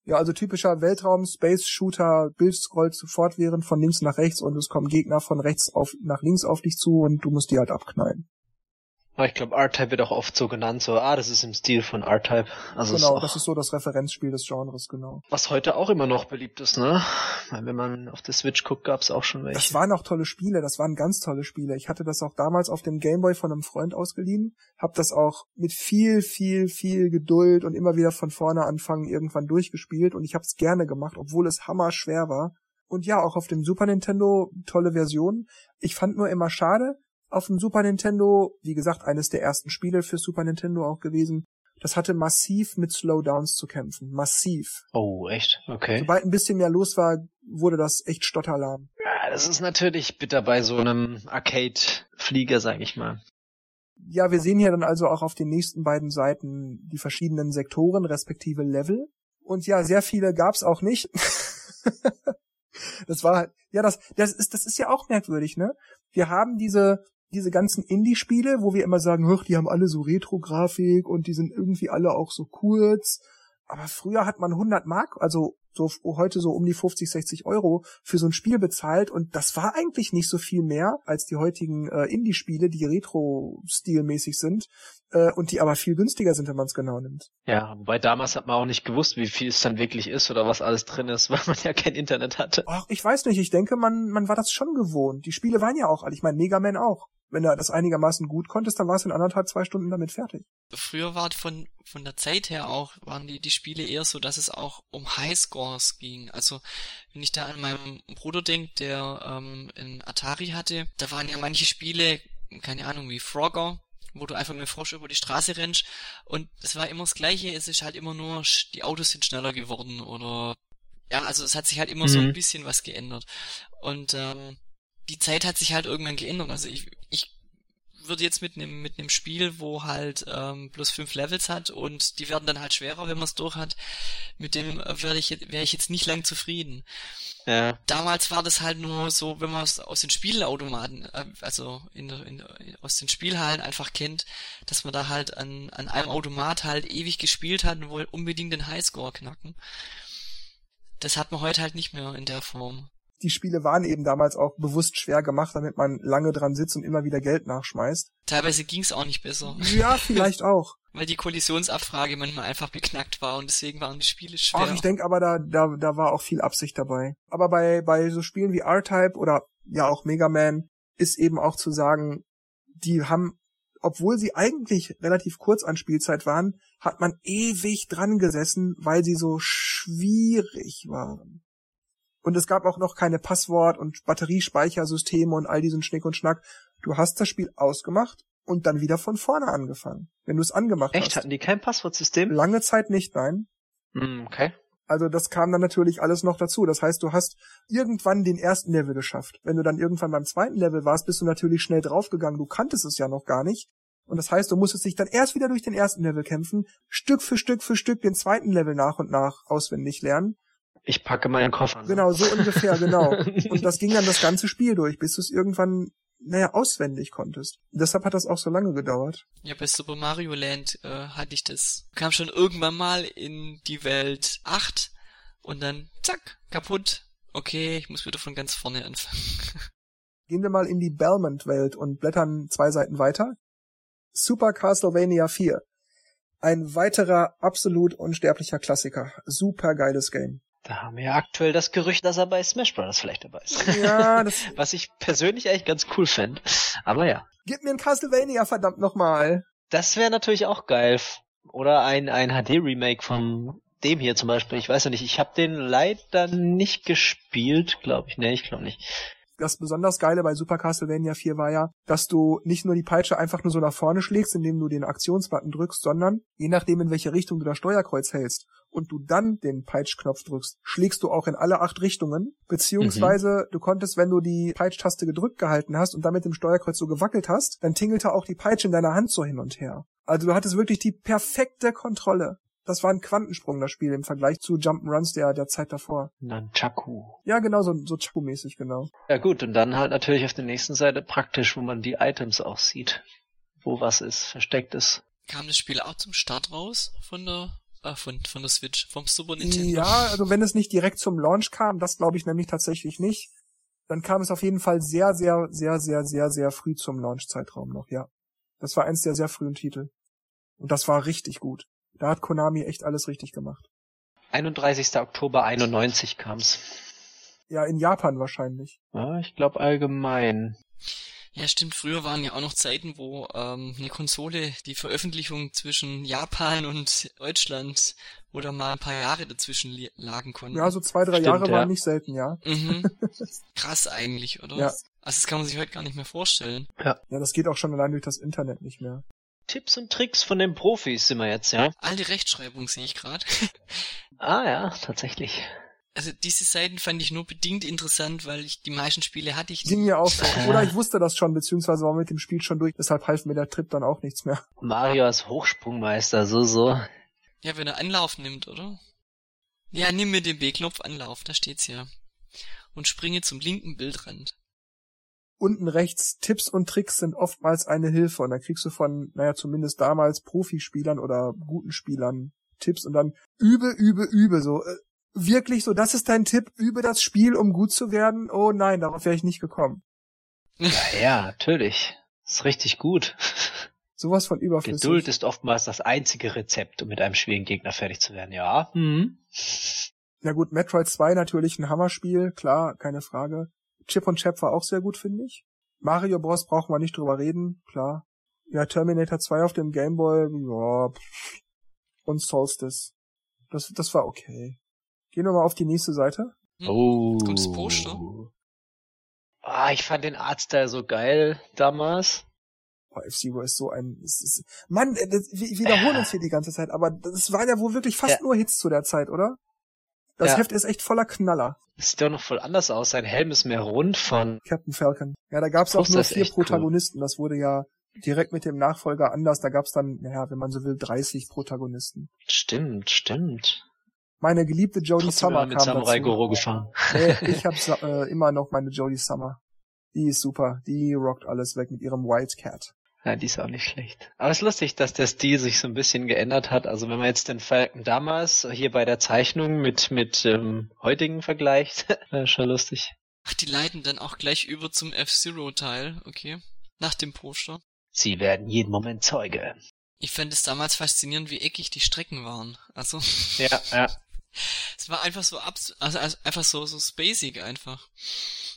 Ja, also typischer Weltraum-Space-Shooter, Bild scrollt fortwährend von links nach rechts und es kommen Gegner von rechts auf nach links auf dich zu und du musst die halt abknallen. Aber ich glaube, R-Type wird auch oft so genannt, so, ah, das ist im Stil von R-Type. Also genau, das ist so das Referenzspiel des Genres, genau. Was heute auch immer noch beliebt ist, ne? Weil wenn man auf der Switch guckt, gab's auch schon welche. Das waren auch tolle Spiele, das waren ganz tolle Spiele. Ich hatte das auch damals auf dem Gameboy von einem Freund ausgeliehen, hab das auch mit viel, viel, viel Geduld und immer wieder von vorne anfangen irgendwann durchgespielt und ich hab's gerne gemacht, obwohl es hammer schwer war. Und ja, auch auf dem Super Nintendo tolle Version. Ich fand nur immer schade, auf dem Super Nintendo, wie gesagt, eines der ersten Spiele für Super Nintendo auch gewesen. Das hatte massiv mit Slowdowns zu kämpfen. Massiv. Oh, echt? Okay. Sobald ein bisschen mehr los war, wurde das echt stotterlahm. Ja, das ist natürlich bitter bei so einem Arcade-Flieger, sag ich mal. Ja, wir sehen hier dann also auch auf den nächsten beiden Seiten die verschiedenen Sektoren respektive Level. Und ja, sehr viele gab's auch nicht. *laughs* das war halt, ja, das, das ist, das ist ja auch merkwürdig, ne? Wir haben diese, diese ganzen Indie-Spiele, wo wir immer sagen, hör, die haben alle so Retro-Grafik und die sind irgendwie alle auch so kurz. Aber früher hat man 100 Mark, also so heute so um die 50, 60 Euro für so ein Spiel bezahlt und das war eigentlich nicht so viel mehr als die heutigen äh, Indie-Spiele, die retro-stilmäßig sind äh, und die aber viel günstiger sind, wenn man es genau nimmt. Ja, wobei damals hat man auch nicht gewusst, wie viel es dann wirklich ist oder was alles drin ist, *laughs* weil man ja kein Internet hatte. Ach, ich weiß nicht, ich denke, man, man war das schon gewohnt. Die Spiele waren ja auch alle, ich meine, Mega Man auch wenn du das einigermaßen gut konntest, dann warst du in anderthalb, zwei Stunden damit fertig. Früher war von, von der Zeit her auch, waren die, die Spiele eher so, dass es auch um Highscores ging. Also, wenn ich da an meinen Bruder denke, der ähm, in Atari hatte, da waren ja manche Spiele, keine Ahnung, wie Frogger, wo du einfach mit dem Frosch über die Straße rennst und es war immer das Gleiche, es ist halt immer nur, die Autos sind schneller geworden oder ja, also es hat sich halt immer mhm. so ein mhm. bisschen was geändert. Und ähm, die Zeit hat sich halt irgendwann geändert. Also ich, ich würde jetzt mit einem mit einem Spiel, wo halt ähm, plus fünf Levels hat und die werden dann halt schwerer, wenn man es durch hat, mit dem werde ich wäre ich jetzt nicht lang zufrieden. Ja. Damals war das halt nur so, wenn man es aus den Spielautomaten, äh, also in, in, aus den Spielhallen einfach kennt, dass man da halt an, an einem Automat halt ewig gespielt hat und wollte unbedingt den Highscore knacken. Das hat man heute halt nicht mehr in der Form die Spiele waren eben damals auch bewusst schwer gemacht, damit man lange dran sitzt und immer wieder Geld nachschmeißt. Teilweise ging's auch nicht besser. Ja, *laughs* vielleicht auch. Weil die Kollisionsabfrage manchmal einfach beknackt war und deswegen waren die Spiele schwer. Ach, ich denke aber, da, da, da war auch viel Absicht dabei. Aber bei, bei so Spielen wie R-Type oder ja auch Mega Man ist eben auch zu sagen, die haben, obwohl sie eigentlich relativ kurz an Spielzeit waren, hat man ewig dran gesessen, weil sie so schwierig waren. Und es gab auch noch keine Passwort- und Batteriespeichersysteme und all diesen Schnick und Schnack. Du hast das Spiel ausgemacht und dann wieder von vorne angefangen, wenn du es angemacht Echt? hast. Echt? Hatten die kein Passwortsystem? Lange Zeit nicht, nein. Mm, okay. Also das kam dann natürlich alles noch dazu. Das heißt, du hast irgendwann den ersten Level geschafft. Wenn du dann irgendwann beim zweiten Level warst, bist du natürlich schnell draufgegangen. Du kanntest es ja noch gar nicht. Und das heißt, du musstest dich dann erst wieder durch den ersten Level kämpfen, Stück für Stück für Stück den zweiten Level nach und nach auswendig lernen ich packe meinen Koffer. Genau, so ungefähr, genau. Und *laughs* das ging dann das ganze Spiel durch, bis du es irgendwann, naja, auswendig konntest. deshalb hat das auch so lange gedauert. Ja, bei Super Mario Land äh, hatte ich das. Kam schon irgendwann mal in die Welt 8 und dann zack, kaputt. Okay, ich muss wieder von ganz vorne anfangen. *laughs* Gehen wir mal in die Belmont-Welt und blättern zwei Seiten weiter. Super Castlevania 4. Ein weiterer absolut unsterblicher Klassiker. Super geiles Game. Da haben wir ja aktuell das Gerücht, dass er bei Smash Bros. vielleicht dabei ist. Ja, *laughs* das Was ich persönlich eigentlich ganz cool fände. Aber ja. Gib mir ein Castlevania, verdammt nochmal. Das wäre natürlich auch geil. Oder ein, ein HD-Remake von dem hier zum Beispiel. Ich weiß ja nicht, ich habe den leider nicht gespielt, glaube ich. Nee, ich glaube nicht das besonders Geile bei Super Castlevania 4 war ja, dass du nicht nur die Peitsche einfach nur so nach vorne schlägst, indem du den Aktionsbutton drückst, sondern je nachdem, in welche Richtung du das Steuerkreuz hältst und du dann den Peitschknopf drückst, schlägst du auch in alle acht Richtungen, beziehungsweise mhm. du konntest, wenn du die Peitschtaste gedrückt gehalten hast und damit dem Steuerkreuz so gewackelt hast, dann tingelte auch die Peitsche in deiner Hand so hin und her. Also du hattest wirklich die perfekte Kontrolle. Das war ein Quantensprung, das Spiel, im Vergleich zu Jump'n'Runs der, der Zeit davor. Nunchaku. Ja, genau, so, so Chaku-mäßig, genau. Ja gut, und dann halt natürlich auf der nächsten Seite praktisch, wo man die Items auch sieht. Wo was ist, versteckt ist. Kam das Spiel auch zum Start raus von der, äh, von, von der Switch, vom Super Nintendo? Ja, also wenn es nicht direkt zum Launch kam, das glaube ich nämlich tatsächlich nicht, dann kam es auf jeden Fall sehr, sehr, sehr, sehr, sehr, sehr früh zum Launch-Zeitraum noch, ja. Das war eins der sehr frühen Titel. Und das war richtig gut. Da hat Konami echt alles richtig gemacht. 31. Oktober 91 kam's. Ja, in Japan wahrscheinlich. Ja, ich glaube allgemein. Ja, stimmt. Früher waren ja auch noch Zeiten, wo ähm, eine Konsole die Veröffentlichung zwischen Japan und Deutschland oder mal ein paar Jahre dazwischen lagen konnten. Ja, so zwei, drei Stimmt, Jahre ja. waren nicht selten, ja. Mhm. *laughs* Krass eigentlich, oder? Ja. Also das kann man sich heute gar nicht mehr vorstellen. Ja, das geht auch schon allein durch das Internet nicht mehr. Tipps und Tricks von den Profis sind wir jetzt, ja? Alte Rechtschreibung sehe ich gerade. *laughs* Ah ja, tatsächlich. Also diese Seiten fand ich nur bedingt interessant, weil ich die meisten Spiele hatte ich Ging mir auch so. Oder ich *laughs* wusste das schon, beziehungsweise war mit dem Spiel schon durch, deshalb half mir der Trip dann auch nichts mehr. Mario als Hochsprungmeister, so, so. Ja, wenn er Anlauf nimmt, oder? Ja, nimm mir den B-Knopf Anlauf, da steht's ja. Und springe zum linken Bildrand. Unten rechts, Tipps und Tricks sind oftmals eine Hilfe und dann kriegst du von, naja, zumindest damals Profispielern oder guten Spielern Tipps und dann übe, übe, übe, so, äh, wirklich so, das ist dein Tipp, übe das Spiel, um gut zu werden? Oh nein, darauf wäre ich nicht gekommen. Ja, ja, natürlich. Ist richtig gut. Sowas von überflüssig. Geduld ist oftmals das einzige Rezept, um mit einem schwierigen Gegner fertig zu werden, ja. Mhm. Na gut, Metroid 2 natürlich ein Hammerspiel, klar, keine Frage. Chip und Chap war auch sehr gut, finde ich. Mario Bros. brauchen wir nicht drüber reden, klar. Ja, Terminator 2 auf dem Game Boy, ja, pff. und Solstice. Das, das war okay. Gehen wir mal auf die nächste Seite. Hm. Oh. Kommt das Poster? Ah, ich fand den Artstyle so geil damals. Oh, F-Zero ist so ein, es ist, Mann, äh, das, wir wiederholen uns hier die ganze Zeit, aber das waren ja wohl wirklich fast Ja. nur Hits zu der Zeit, oder? Das Ja. Heft ist echt voller Knaller. Sieht doch noch voll anders aus. Sein Helm ist mehr rund von. Captain Falcon. Ja, da gab's auch Poster nur vier echt cool. Protagonisten. Das wurde ja direkt mit dem Nachfolger anders. Da gab's dann, naja, wenn man so will, 30 Protagonisten. Stimmt, stimmt. Meine geliebte Jodie Trotzdem Summer mit kam Samurai dazu. Goro gefahren. *laughs* Ich hab Sa- äh, immer noch meine Jodie Summer. Die ist super. Die rockt alles weg mit ihrem Wildcat. Ja, die ist auch nicht schlecht. Aber es ist lustig, dass der Stil sich so ein bisschen geändert hat. Also wenn man jetzt den Falcon damals hier bei der Zeichnung mit mit ähm, heutigen vergleicht, *laughs* wäre schon lustig. Ach, die leiten dann auch gleich über zum F-Zero-Teil, okay. Nach dem Poster. Sie werden jeden Moment Zeuge. Ich fand es damals faszinierend, wie eckig die Strecken waren. Also, Ja, ja. Es war einfach so abs also, also einfach so, so spacig einfach.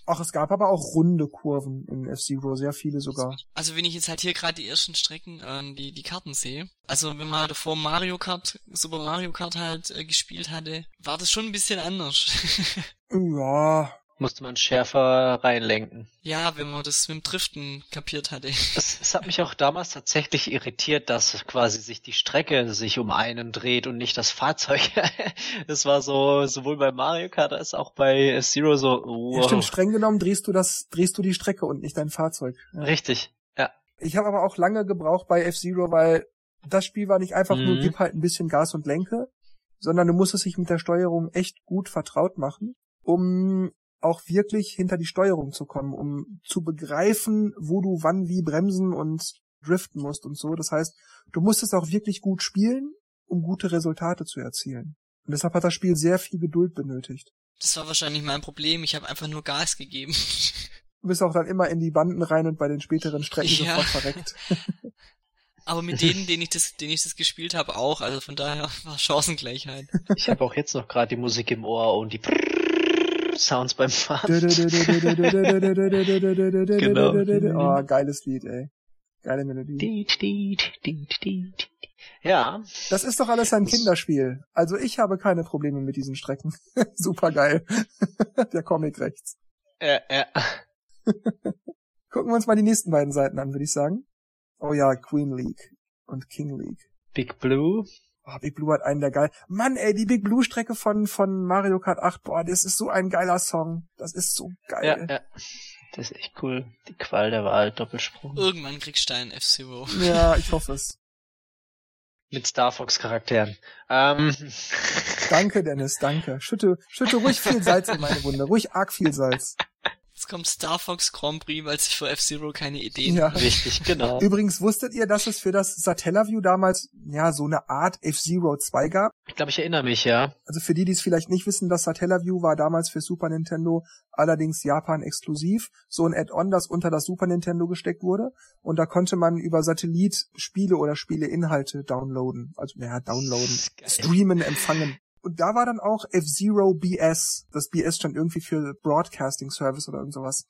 Ach, es gab aber auch runde Kurven in F-Zero, sehr viele sogar. Also wenn ich jetzt halt hier gerade die ersten Strecken, ähm, die, die Karten sehe, also wenn man davor Mario Kart, Super Mario Kart halt äh, gespielt hatte, war das schon ein bisschen anders. *laughs* Ja, Musste man schärfer reinlenken. ja, wenn man das mit dem Driften kapiert hatte. Es, es hat mich auch damals tatsächlich irritiert, dass quasi sich die Strecke sich um einen dreht und nicht das Fahrzeug. *laughs* Das war so sowohl bei Mario Kart als auch bei Zero so. ja Wow. stimmt, streng genommen drehst du das, drehst du die Strecke und nicht dein Fahrzeug. Ja. Richtig. Ja. Ich habe aber auch lange gebraucht bei F-Zero, weil das Spiel war nicht einfach nur Mhm. gib halt ein bisschen Gas und Lenke, sondern du musstest dich mit der Steuerung echt gut vertraut machen, um auch wirklich hinter die Steuerung zu kommen, um zu begreifen, wo du wann wie bremsen und driften musst und so. Das heißt, du musstest auch wirklich gut spielen, um gute Resultate zu erzielen. Und deshalb hat das Spiel sehr viel Geduld benötigt. Das war wahrscheinlich mein Problem, ich habe einfach nur Gas gegeben. *laughs* Du bist auch dann immer in die Banden rein und bei den späteren Strecken Ja. sofort verreckt. *laughs* Aber mit denen, denen ich das, denen ich das gespielt habe, auch. Also von daher war Chancengleichheit. Ich habe auch jetzt noch gerade die Musik im Ohr und die Sounds beim Fahren. *laughs* *laughs* Oh, geiles Lied, ey. Geile Melodie. Ja, Das ist doch alles ein Kinderspiel. Also ich habe keine Probleme mit diesen Strecken. *laughs* Super geil. Der Comic rechts. äh, äh, Gucken wir uns mal die nächsten beiden Seiten an, würde ich sagen. Oh ja, Queen League und King League. Big Blue. Oh, Big Blue hat einen der geil. Mann, ey, die Big Blue Strecke von, von Mario Kart 8. Boah, das ist so ein geiler Song. Das ist so Ja, geil. ja. Das ist echt cool. Die Qual der Wahl, Doppelsprung. Irgendwann kriegst du einen F-Zero. Ja, ich hoffe es. Mit Star Fox Charakteren. Ähm, Danke, Dennis, danke. Schütte, schütte ruhig viel Salz in meine Wunde. Ruhig arg viel Salz. Jetzt kommt Star Fox Grand Prix, weil sich für F-Zero keine Ideen Ja. Richtig, genau. *laughs* Übrigens wusstet ihr, dass es für das Satellaview damals ja so eine Art F-Zero 2 gab? Ich glaube, ich erinnere mich, ja. Also für die, die es vielleicht nicht wissen, das Satellaview war damals für Super Nintendo allerdings Japan exklusiv, so ein Add-on, das unter das Super Nintendo gesteckt wurde und da konnte man über Satellit Spiele oder Spieleinhalte downloaden, also naja, downloaden, streamen, empfangen. Und da war dann auch F-Zero BS. Das BS stand irgendwie für Broadcasting Service oder irgend sowas.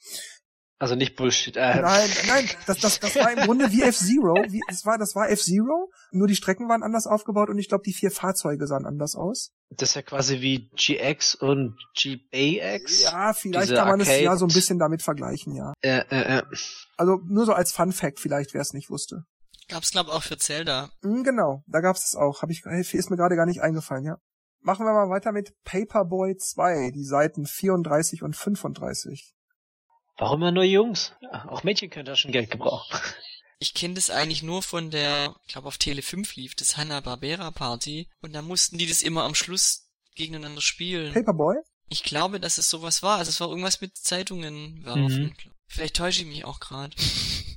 Also nicht Bullshit. Äh, Nein, *laughs* nein, das, das, das war im Grunde wie F-Zero. Wie, das war, das war F-Zero, nur die Strecken waren anders aufgebaut und ich glaube, die vier Fahrzeuge sahen anders aus. Das ist ja quasi wie GX und GAX. Ja, vielleicht Diese kann man es Arcade- ja so ein bisschen damit vergleichen, ja. Äh, äh, äh. Also nur so als Fun Fact vielleicht, wer es nicht wusste. Gab's glaub auch für Zelda. Hm, genau, da gab's es auch. Hab ich, ist mir gerade gar nicht eingefallen, ja. Machen wir mal weiter mit Paperboy 2, die Seiten 34 und 35. Warum immer nur Jungs? Auch Mädchen können da schon Geld gebrauchen. Ich kenne das eigentlich nur von der, ich glaube auf Tele 5 lief, das Hanna-Barbera Party. Und da mussten die das immer am Schluss gegeneinander spielen. Paperboy? Ich glaube, dass es sowas war. Also es war irgendwas mit Zeitungen werfen. Mhm. Vielleicht täusche ich mich auch gerade. *laughs*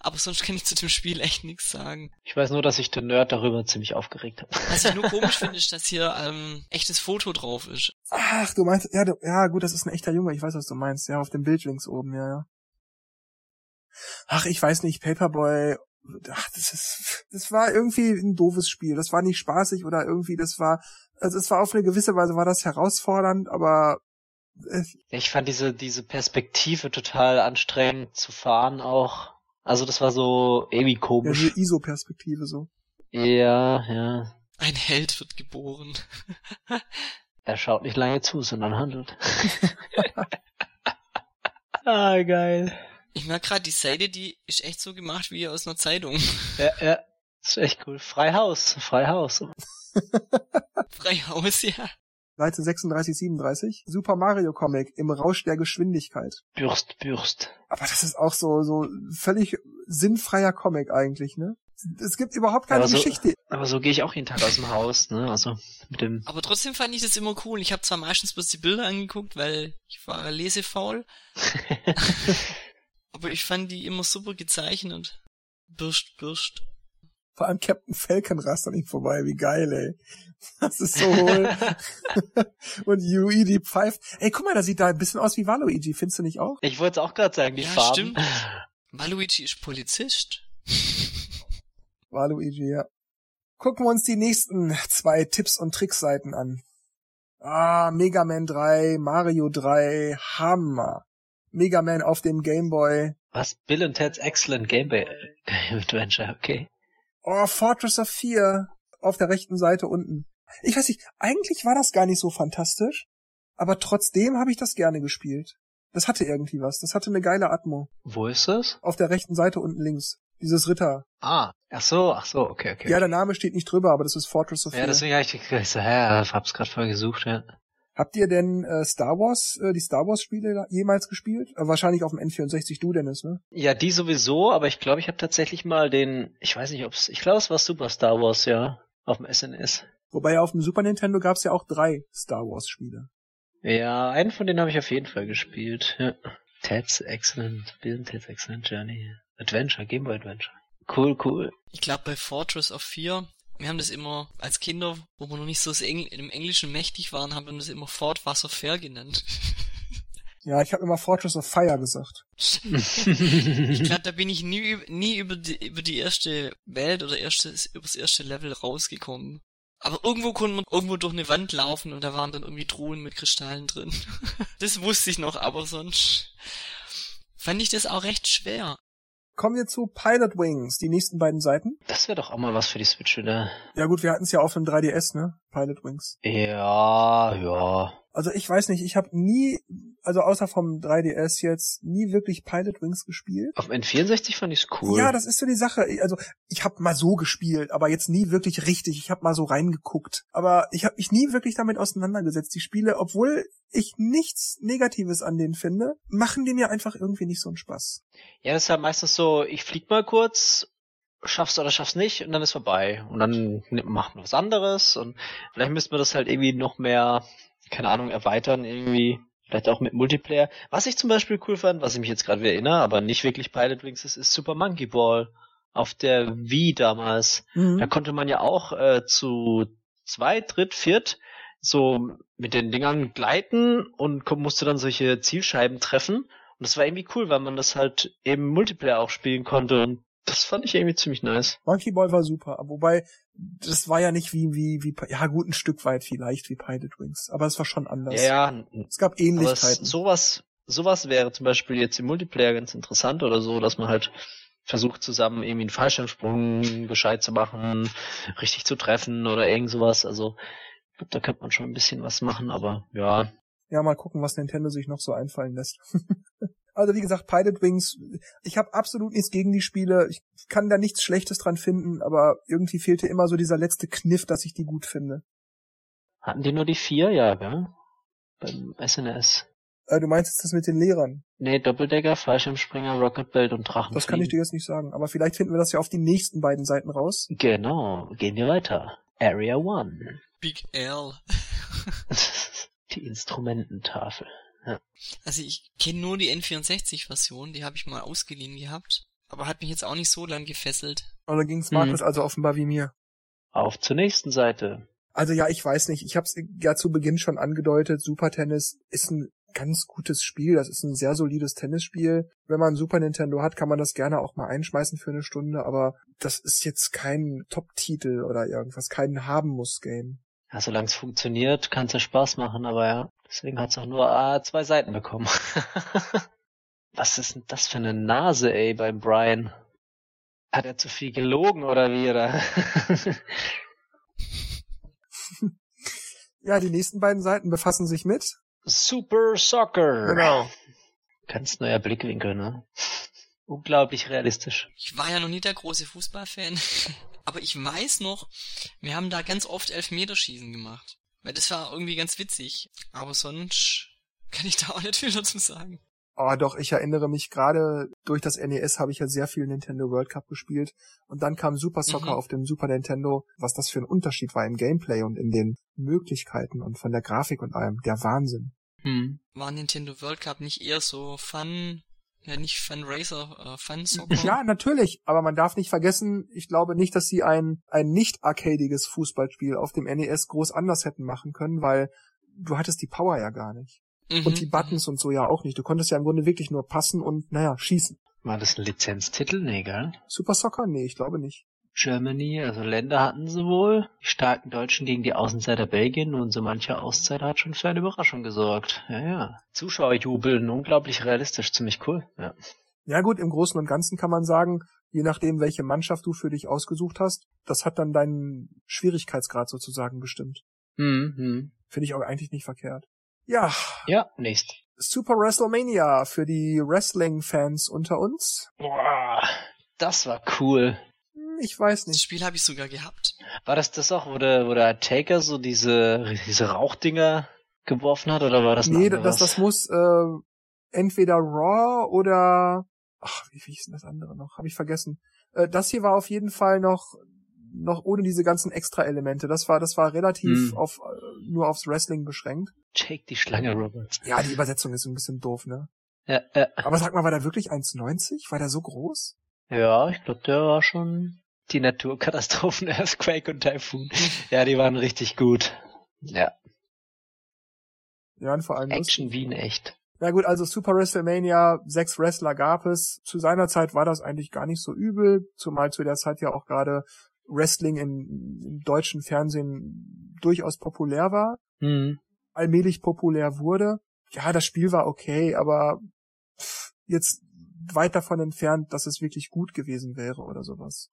Aber sonst kann ich zu dem Spiel echt nichts sagen. Ich weiß nur, dass ich den Nerd darüber ziemlich aufgeregt habe. Was ich nur *laughs* komisch finde, ist, dass hier ähm, echtes Foto drauf ist. Ach, du meinst, ja, du, ja, gut, das ist ein echter Junge, ich weiß, was du meinst. Ja, auf dem Bild links oben, ja, ja. Ach, ich weiß nicht, Paperboy, ach, das ist, das war irgendwie ein doofes Spiel. Das war nicht spaßig oder irgendwie, das war, also es war auf eine gewisse Weise war das herausfordernd, aber äh, Ich fand diese, diese Perspektive total anstrengend zu fahren auch. Also das war so irgendwie ja, komisch. diese ISO-Perspektive so. Ja, ja. Ein Held wird geboren. *laughs* Er schaut nicht lange zu, sondern handelt. *laughs* ah, geil. Ich merke gerade, die Seite, die ist echt so gemacht wie aus einer Zeitung. Ja, ja. Das ist echt cool. Freihaus, Freihaus. *laughs* Freihaus, ja. Seite 36, 37. Super Mario Comic im Rausch der Geschwindigkeit. Bürst, Bürst. Aber das ist auch so, so völlig sinnfreier Comic eigentlich, ne? Es gibt überhaupt keine Aber so- Geschichte. Aber so gehe ich auch jeden Tag aus dem Haus, ne? Also mit dem. Aber trotzdem fand ich das immer cool. Ich habe zwar meistens bloß die Bilder angeguckt, weil ich war lesefaul, *laughs* aber ich fand die immer super gezeichnet. Bürst, bürst. Vor allem Captain Falcon rast an ihm vorbei. Wie geil, ey. Das ist so hohl. *laughs* Und Luigi pfeift. Ey, guck mal, da sieht da ein bisschen aus wie Waluigi. Findest du nicht auch? Ich wollte es auch gerade sagen, die Ja, Farben. stimmt. Waluigi ist Polizist. *laughs* Waluigi, ja. Gucken wir uns die nächsten zwei Tipps und Trickseiten an. Ah, Mega Man 3, Mario 3, Hammer. Mega Man auf dem Game Boy. Was? Bill und Ted's Excellent Game Boy Adventure, okay. Oh, Fortress of 4 auf der rechten Seite unten. Ich weiß nicht, eigentlich war das gar nicht so fantastisch, aber trotzdem habe ich das gerne gespielt. Das hatte irgendwie was. Das hatte eine geile Atmo. Wo ist das? Auf der rechten Seite unten links. Dieses Ritter. Ah, ach so, ach so, okay, okay. Ja, der Name steht nicht drüber, aber das ist Fortress of 4. ja deswegen habe ich ich so, hä, hab's gerade voll gesucht, ja. Habt ihr denn äh, Star Wars, äh, die Star Wars Spiele jemals gespielt? Äh, wahrscheinlich auf dem N64 du, Dennis, ne? Ja, die sowieso, aber ich glaube, ich habe tatsächlich mal den, ich weiß nicht, ob's, ich glaube, es war Super Star Wars, ja, auf dem SNS. Wobei auf dem Super Nintendo gab's ja auch drei Star Wars Spiele. Ja, einen von denen habe ich auf jeden Fall gespielt. Ja. Ted's Excellent, Bill Ted's Excellent Journey. Adventure, Game Boy Adventure. Cool, cool. Ich glaube bei Fortress of 4, wir haben das immer als Kinder, wo wir noch nicht so Engl im Englischen mächtig waren, haben wir das immer Fort Wasser Fair genannt. Ja, ich habe immer Fortress of Fire gesagt. ich glaube, *laughs* da bin ich nie, nie über die, über die erste Welt oder erste, über das erste Level rausgekommen. Aber irgendwo konnte man irgendwo durch eine Wand laufen und da waren dann irgendwie Truhen mit Kristallen drin. *laughs* das wusste ich noch, aber sonst fand ich das auch recht schwer. Kommen wir zu Pilot Wings, die nächsten beiden Seiten. Das wäre doch auch mal was für die Switch wieder. Ja gut, wir hatten es ja auf dem 3DS, ne? Pilot Wings. Ja, ja. Also ich weiß nicht, ich habe nie, also außer vom 3DS jetzt, nie wirklich Pilot Wings gespielt. Auf dem N64 fand ich's cool. Ja, das ist so die Sache. Also ich habe mal so gespielt, aber jetzt nie wirklich richtig. Ich habe mal so reingeguckt, aber ich habe mich nie wirklich damit auseinandergesetzt. Die Spiele, obwohl ich nichts Negatives an denen finde, machen die mir einfach irgendwie nicht so einen Spaß. Ja, das ist ja meistens so, ich flieg mal kurz, schaff's oder schaff's nicht und dann ist vorbei. Und dann macht man was anderes und vielleicht müsste man das halt irgendwie noch mehr, keine Ahnung, erweitern irgendwie. Vielleicht auch mit Multiplayer. Was ich zum Beispiel cool fand, was ich mich jetzt gerade wieder erinnere, aber nicht wirklich Pilot Wings ist, ist Super Monkey Ball auf der Wii damals. Mhm. Da konnte man ja auch äh, zu zwei, dritt, viert so mit den Dingern gleiten und musste dann solche Zielscheiben treffen. Und das war irgendwie cool, weil man das halt eben Multiplayer auch spielen konnte. Und das fand ich irgendwie ziemlich nice. Monkey Ball war super, wobei das war ja nicht wie wie wie ja gut ein Stück weit vielleicht wie Pilot Wings, aber es war schon anders. Ja, ja, Es gab aber es, Ähnlichkeiten. sowas, sowas wäre zum Beispiel jetzt im Multiplayer ganz interessant oder so, dass man halt versucht zusammen irgendwie einen Fallschirmsprung gescheit zu machen, richtig zu treffen oder irgend sowas. Also ich glaube, da könnte man schon ein bisschen was machen, aber ja, Ja, mal gucken, was Nintendo sich noch so einfallen lässt. *laughs* also wie gesagt, Pilot Wings, ich habe absolut nichts gegen die Spiele. Ich kann da nichts Schlechtes dran finden, aber irgendwie fehlte immer so dieser letzte Kniff, dass ich die gut finde. hatten die nur die vier, ja, gell? Beim SNS. Äh, du meinst jetzt das mit den Lehrern? Nee, Doppeldecker, Fallschirmspringer, Rocketbelt und Drachen. Das kann ich dir jetzt nicht sagen. Aber vielleicht finden wir das ja auf die nächsten beiden Seiten raus. Genau, gehen wir weiter. Area One. Big L. *laughs* die Instrumententafel. Also ich kenne nur die N64-Version, die habe ich mal ausgeliehen gehabt. Aber hat mich jetzt auch nicht so lang gefesselt. Und da ging's Mhm. Markus also offenbar wie mir. Auf zur nächsten Seite. Also ja, ich weiß nicht. Ich habe es ja zu Beginn schon angedeutet. Super Tennis ist ein ganz gutes Spiel. Das ist ein sehr solides Tennisspiel. Wenn man ein Super Nintendo hat, kann man das gerne auch mal einschmeißen für eine Stunde. Aber das ist jetzt kein Top-Titel oder irgendwas, kein Haben-muss-Game. Ja, solange es funktioniert, kann es ja Spaß machen, aber ja, deswegen hat es auch nur ah, zwei Seiten bekommen. *laughs* Was ist denn das für eine Nase, ey, beim Brian? Hat er zu viel gelogen oder wie, oder? *laughs* Ja, die nächsten beiden Seiten befassen sich mit. Super Soccer. Genau. Ganz neuer Blickwinkel, ne? Unglaublich realistisch. Ich war ja noch nie der große Fußballfan, *laughs* aber ich weiß noch, wir haben da ganz oft Elfmeterschießen gemacht. Weil das war irgendwie ganz witzig. Aber sonst kann ich da auch nicht viel dazu sagen. Oh, doch, ich erinnere mich gerade, durch das NES habe ich ja sehr viel Nintendo World Cup gespielt und dann kam Super Soccer Mhm. auf dem Super Nintendo, was das für ein Unterschied war im Gameplay und in den Möglichkeiten und von der Grafik und allem. Der Wahnsinn. Hm. War Nintendo World Cup nicht eher so Fun, ja nicht Fun Racer, äh, Fun Soccer? Ja, natürlich, aber man darf nicht vergessen, ich glaube nicht, dass sie ein, ein nicht arcadiges Fußballspiel auf dem NES groß anders hätten machen können, weil du hattest die Power ja gar nicht. Mhm, Und die Buttons und so ja auch nicht. Du konntest ja im Grunde wirklich nur passen und, naja, schießen. War das ein Lizenztitel? Nee, gell? Super Soccer? Nee, ich glaube nicht. Germany, also Länder hatten sie wohl. Die starken Deutschen gegen die Außenseiter Belgien und so mancher Auszeit hat schon für eine Überraschung gesorgt. Ja, ja. Zuschauer jubeln, unglaublich realistisch, ziemlich cool. Ja. Ja gut, im Großen und Ganzen kann man sagen, je nachdem, welche Mannschaft du für dich ausgesucht hast, das hat dann deinen Schwierigkeitsgrad sozusagen bestimmt. Hm, hm. Finde ich auch eigentlich nicht verkehrt. Ja, Ja, nächst. Super WrestleMania für die Wrestling-Fans unter uns. Boah, das war cool. Ich weiß Das nicht. Spiel habe ich sogar gehabt. War das das auch, wo der, wo der Taker so diese, diese Rauchdinger geworfen hat, oder war das Nee, das, das muss äh, entweder Raw oder ach, wie, wie hieß denn das andere noch? Habe ich vergessen. Äh, das hier war auf jeden Fall noch noch ohne diese ganzen Extra-Elemente. Das war das war relativ Hm. auf äh, nur aufs Wrestling beschränkt. Jake die Schlange Roberts. Ja, die Übersetzung ist ein bisschen doof, ne? Ja, ja. Aber sag mal, war der wirklich 1,90? War der so groß? ja ich glaube, der war schon die Naturkatastrophen, *laughs* Earthquake und Typhoon. Ja, die waren richtig gut. Ja, Ja, und vor allem. Action wie in echt. Na gut, also Super WrestleMania, sechs Wrestler gab es. Zu seiner Zeit war das eigentlich gar nicht so übel, zumal zu der Zeit ja auch gerade Wrestling im, im deutschen Fernsehen durchaus populär war, Hm. allmählich populär wurde. Ja, das Spiel war okay, aber jetzt weit davon entfernt, dass es wirklich gut gewesen wäre oder sowas.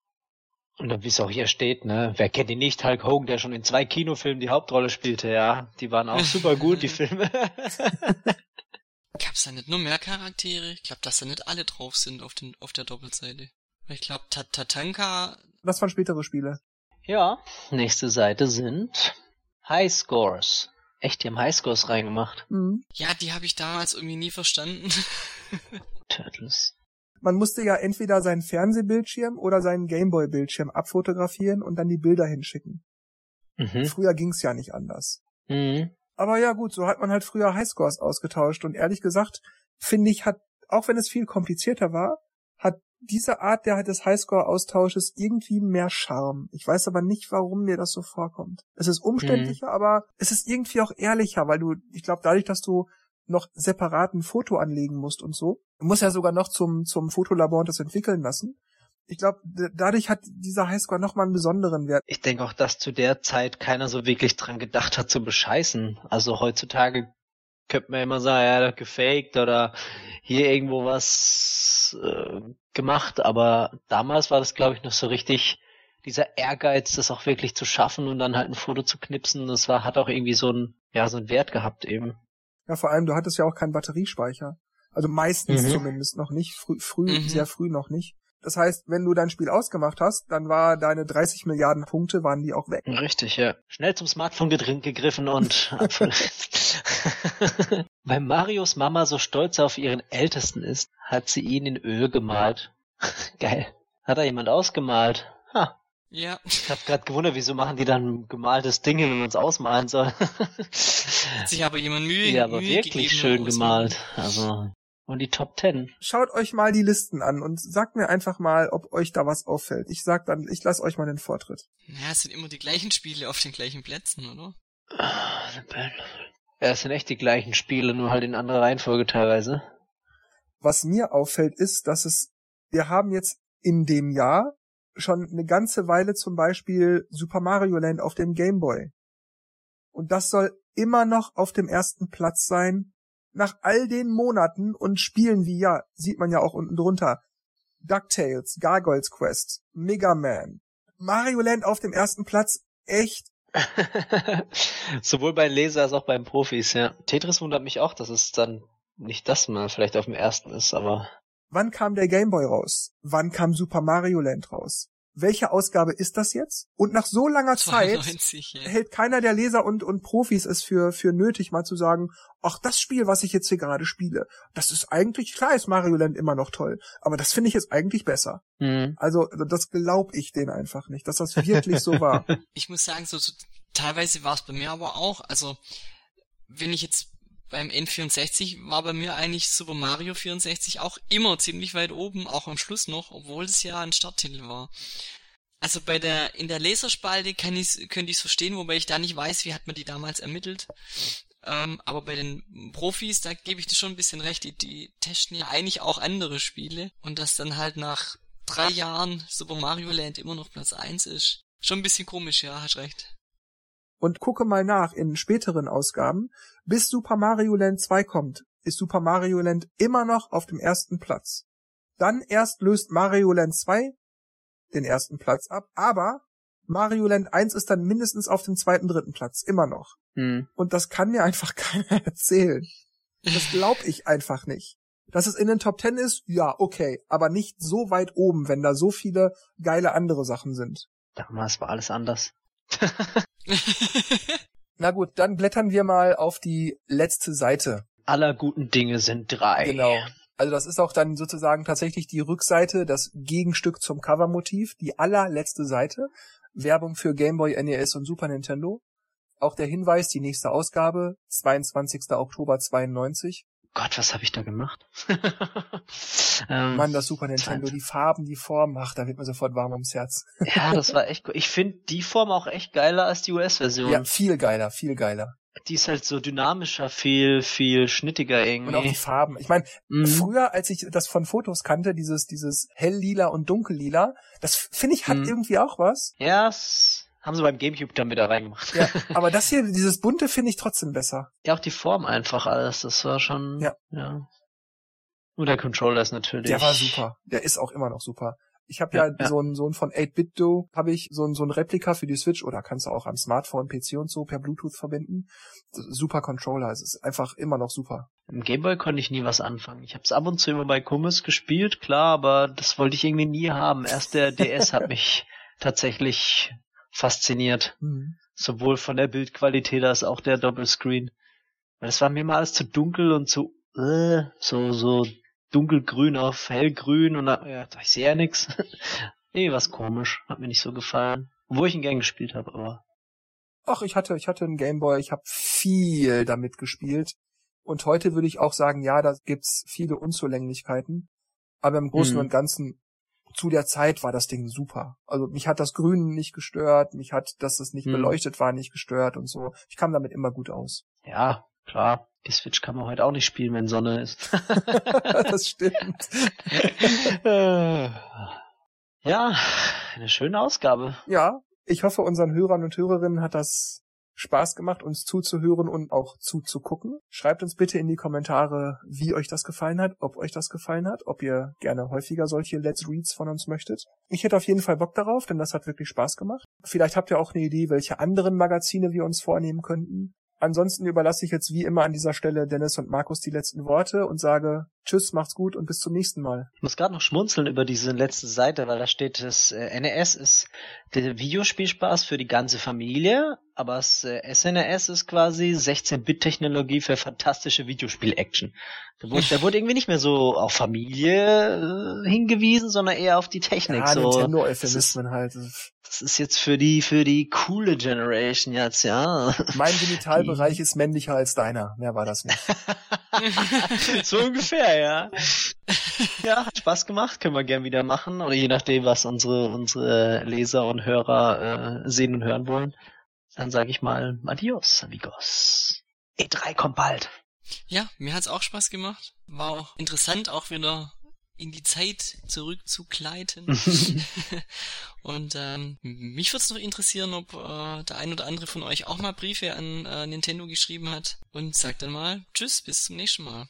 Und dann, wie es auch hier steht, ne, wer kennt ihn nicht, Hulk Hogan, der schon in zwei Kinofilmen die Hauptrolle spielte, ja. Die waren auch super gut, die Filme. *laughs* Gab's da nicht nur mehr Charaktere? Ich glaube, dass da nicht alle drauf sind auf, den, auf der Doppelseite. Ich glaube, Tatanka, Das waren spätere Spiele. ja, nächste Seite sind Highscores. Echt, die haben Highscores reingemacht. Mhm. ja, die habe ich damals irgendwie nie verstanden. *laughs* Turtles. Man musste ja entweder seinen Fernsehbildschirm oder seinen Gameboy-Bildschirm abfotografieren und dann die Bilder hinschicken. Mhm. Früher ging's ja nicht anders. Mhm. Aber ja gut, so hat man halt früher Highscores ausgetauscht und ehrlich gesagt, finde ich, hat, auch wenn es viel komplizierter war, hat diese Art der des Highscore-Austausches irgendwie mehr Charme. Ich weiß aber nicht, warum mir das so vorkommt. Es ist umständlicher, mhm. aber es ist irgendwie auch ehrlicher, weil du, ich glaube, dadurch, dass du noch separat ein Foto anlegen musst und so, du musst ja sogar noch zum, zum Fotolabor und das entwickeln lassen. Ich glaube, dadurch hat dieser Highscore nochmal einen besonderen Wert. Ich denke auch, dass zu der Zeit keiner so wirklich dran gedacht hat zu bescheißen. Also heutzutage könnte man immer sagen, ja, gefaked oder hier irgendwo was äh, gemacht, aber damals war das, glaube ich, noch so richtig dieser Ehrgeiz, das auch wirklich zu schaffen und dann halt ein Foto zu knipsen. Das war, hat auch irgendwie so ein, ja, so einen Wert gehabt eben. Ja, vor allem, du hattest ja auch keinen Batteriespeicher. Also meistens mhm. zumindest noch nicht, früh, früh mhm. sehr früh noch nicht. Das heißt, wenn du dein Spiel ausgemacht hast, dann war deine 30 Milliarden Punkte, waren die auch weg. Richtig, ja. Schnell zum Smartphone gegriffen und *laughs* *laughs* Weil Marios Mama so stolz auf ihren Ältesten ist, hat sie ihn in Öl gemalt. *laughs* Geil. Hat da jemand ausgemalt? Ha. Ja. Ich hab grad gewundert, wieso machen die dann gemaltes Ding, wenn man es ausmalen soll. hat sich aber jemand Mühe Ja, aber Mühe wirklich schön gemalt. Also und die Top Ten. Schaut euch mal die Listen an und sagt mir einfach mal, ob euch da was auffällt. Ich sag dann, ich lasse euch mal den Vortritt. Ja, es sind immer die gleichen Spiele auf den gleichen Plätzen, oder? Ah, ja, es sind echt die gleichen Spiele, nur halt in anderer Reihenfolge teilweise. Was mir auffällt, ist, dass es, wir haben jetzt in dem Jahr schon eine ganze Weile zum Beispiel Super Mario Land auf dem Game Boy. Und das soll immer noch auf dem ersten Platz sein, nach all den Monaten und Spielen wie, ja, sieht man ja auch unten drunter, DuckTales, Gargoyles Quest, Mega Man, Mario Land auf dem ersten Platz, echt. *laughs* Sowohl bei Leser als auch beim Profis, ja. Tetris wundert mich auch, dass es dann nicht das mal vielleicht auf dem ersten ist, aber. Wann kam der Game Boy raus? Wann kam Super Mario Land raus? welche Ausgabe ist das jetzt? Und nach so langer 92, *laughs* Zeit ja. hält keiner der Leser und, und Profis es für, für nötig, mal zu sagen, ach, das Spiel, was ich jetzt hier gerade spiele, das ist eigentlich, klar ist Mario Land immer noch toll, aber das finde ich jetzt eigentlich besser. Mhm. Also, das glaube ich denen einfach nicht, dass das wirklich so war. *laughs* Ich muss sagen, so, so teilweise war es bei mir aber auch, also, wenn ich jetzt beim N64 war bei mir eigentlich Super Mario 64 auch immer ziemlich weit oben, auch am Schluss noch, obwohl es ja ein Starttitel war. Also bei der, in der Laserspalte kann ich, könnte ich es verstehen, wobei ich da nicht weiß, wie hat man die damals ermittelt. Ähm, aber bei den Profis, da gebe ich dir schon ein bisschen recht, die, die testen ja eigentlich auch andere Spiele und dass dann halt nach drei Jahren Super Mario Land immer noch Platz eins ist. Schon ein bisschen komisch, ja, hast recht und gucke mal nach in späteren Ausgaben, bis Super Mario Land 2 kommt, ist Super Mario Land immer noch auf dem ersten Platz. Dann erst löst Mario Land 2 den ersten Platz ab, aber Mario Land 1 ist dann mindestens auf dem zweiten, dritten Platz, immer noch. Hm. Und das kann mir einfach *laughs* keiner erzählen. Das glaub ich einfach nicht. Dass es in den Top 10 ist, ja, okay, aber nicht so weit oben, wenn da so viele geile andere Sachen sind. Damals war alles anders. *laughs* *laughs* Na gut, dann blättern wir mal auf die letzte Seite. Aller guten Dinge sind drei. Genau. Also das ist auch dann sozusagen tatsächlich die Rückseite, das Gegenstück zum Covermotiv, die allerletzte Seite. Werbung für Game Boy, NES und Super Nintendo. Auch der Hinweis, die nächste Ausgabe, 22. Oktober 92. Gott, was habe ich da gemacht? *laughs* ähm, Mann, das Super Nintendo, die Farben, die Form, ach, da wird mir sofort warm ums Herz. *laughs* ja, das war echt gut. Ich finde die Form auch echt geiler als die US-Version. Ja, viel geiler, viel geiler. Die ist halt so dynamischer, viel, viel schnittiger irgendwie. Und auch die Farben. Ich meine, mhm. früher, als ich das von Fotos kannte, dieses, dieses helllila und dunkellila, das finde ich hat mhm. irgendwie auch was. Ja, haben sie beim Gamecube dann wieder reingemacht. Ja, *laughs* aber das hier, dieses bunte finde ich trotzdem besser. Ja, auch die Form einfach alles, das war schon, ja. ja. Nur der Controller ist natürlich. Der war super. Der ist auch immer noch super. Ich habe ja, ja, so ein so ein von 8-Bit-Do, habe ich so ein so ein Replika für die Switch oder kannst du auch am Smartphone, PC und so per Bluetooth verbinden. Super Controller, es ist einfach immer noch super. Im Gameboy konnte ich nie was anfangen. Ich habe es ab und zu immer bei Kummes gespielt, klar, aber das wollte ich irgendwie nie haben. Erst der DS hat *laughs* mich tatsächlich fasziniert. Mhm. Sowohl von der Bildqualität als auch der Doppelscreen. Weil es war mir mal alles zu dunkel und zu äh, so so dunkelgrün auf hellgrün und da, ja, ich sehe ja nix. *laughs* nee, was komisch, hat mir nicht so gefallen. Wo ich ihn gern gespielt habe, aber Ach, ich hatte, ich hatte einen Gameboy, ich habe viel damit gespielt. Und heute würde ich auch sagen, ja, da gibt's viele Unzulänglichkeiten. Aber im Großen Mhm. und Ganzen zu der Zeit war das Ding super. Also mich hat das Grün nicht gestört, mich hat, dass es nicht Mhm. beleuchtet war, nicht gestört und so. Ich kam damit immer gut aus. Ja, klar. Die Switch kann man heute auch nicht spielen, wenn Sonne ist. *laughs* das stimmt. *laughs* Ja, eine schöne Ausgabe. Ja, ich hoffe, unseren Hörern und Hörerinnen hat das Spaß gemacht, uns zuzuhören und auch zuzugucken. Schreibt uns bitte in die Kommentare, wie euch das gefallen hat, ob euch das gefallen hat, ob ihr gerne häufiger solche Let's Reads von uns möchtet. Ich hätte auf jeden Fall Bock darauf, denn das hat wirklich Spaß gemacht. Vielleicht habt ihr auch eine Idee, welche anderen Magazine wir uns vornehmen könnten. Ansonsten überlasse ich jetzt wie immer an dieser Stelle Dennis und Markus die letzten Worte und sage Tschüss, macht's gut und bis zum nächsten Mal. Ich muss gerade noch schmunzeln über diese letzte Seite, weil da steht, das äh, NES ist der Videospielspaß für die ganze Familie, aber das äh, SNES ist quasi 16-Bit-Technologie für fantastische Videospiel-Action. Da wurde, da wurde irgendwie nicht mehr so auf Familie äh, hingewiesen, sondern eher auf die Technik. Ja, so, Nintendo-Euphemismen halt. das ist jetzt für die für die coole Generation jetzt, ja. Mein Genitalbereich *laughs* ist männlicher als deiner. Mehr war das nicht. *laughs* so ungefähr, ja. Ja, hat Spaß gemacht, können wir gern wieder machen. Oder je nachdem, was unsere, unsere Leser und Hörer äh, sehen und hören wollen. Dann sage ich mal Adios, amigos. E3 kommt bald. Ja, mir hat's auch Spaß gemacht. War auch interessant, auch wieder in die Zeit zurückzugleiten. *laughs* *laughs* Und ähm, mich würde es noch interessieren, ob äh, der ein oder andere von euch auch mal Briefe an äh, Nintendo geschrieben hat. Und sagt dann mal Tschüss, bis zum nächsten Mal.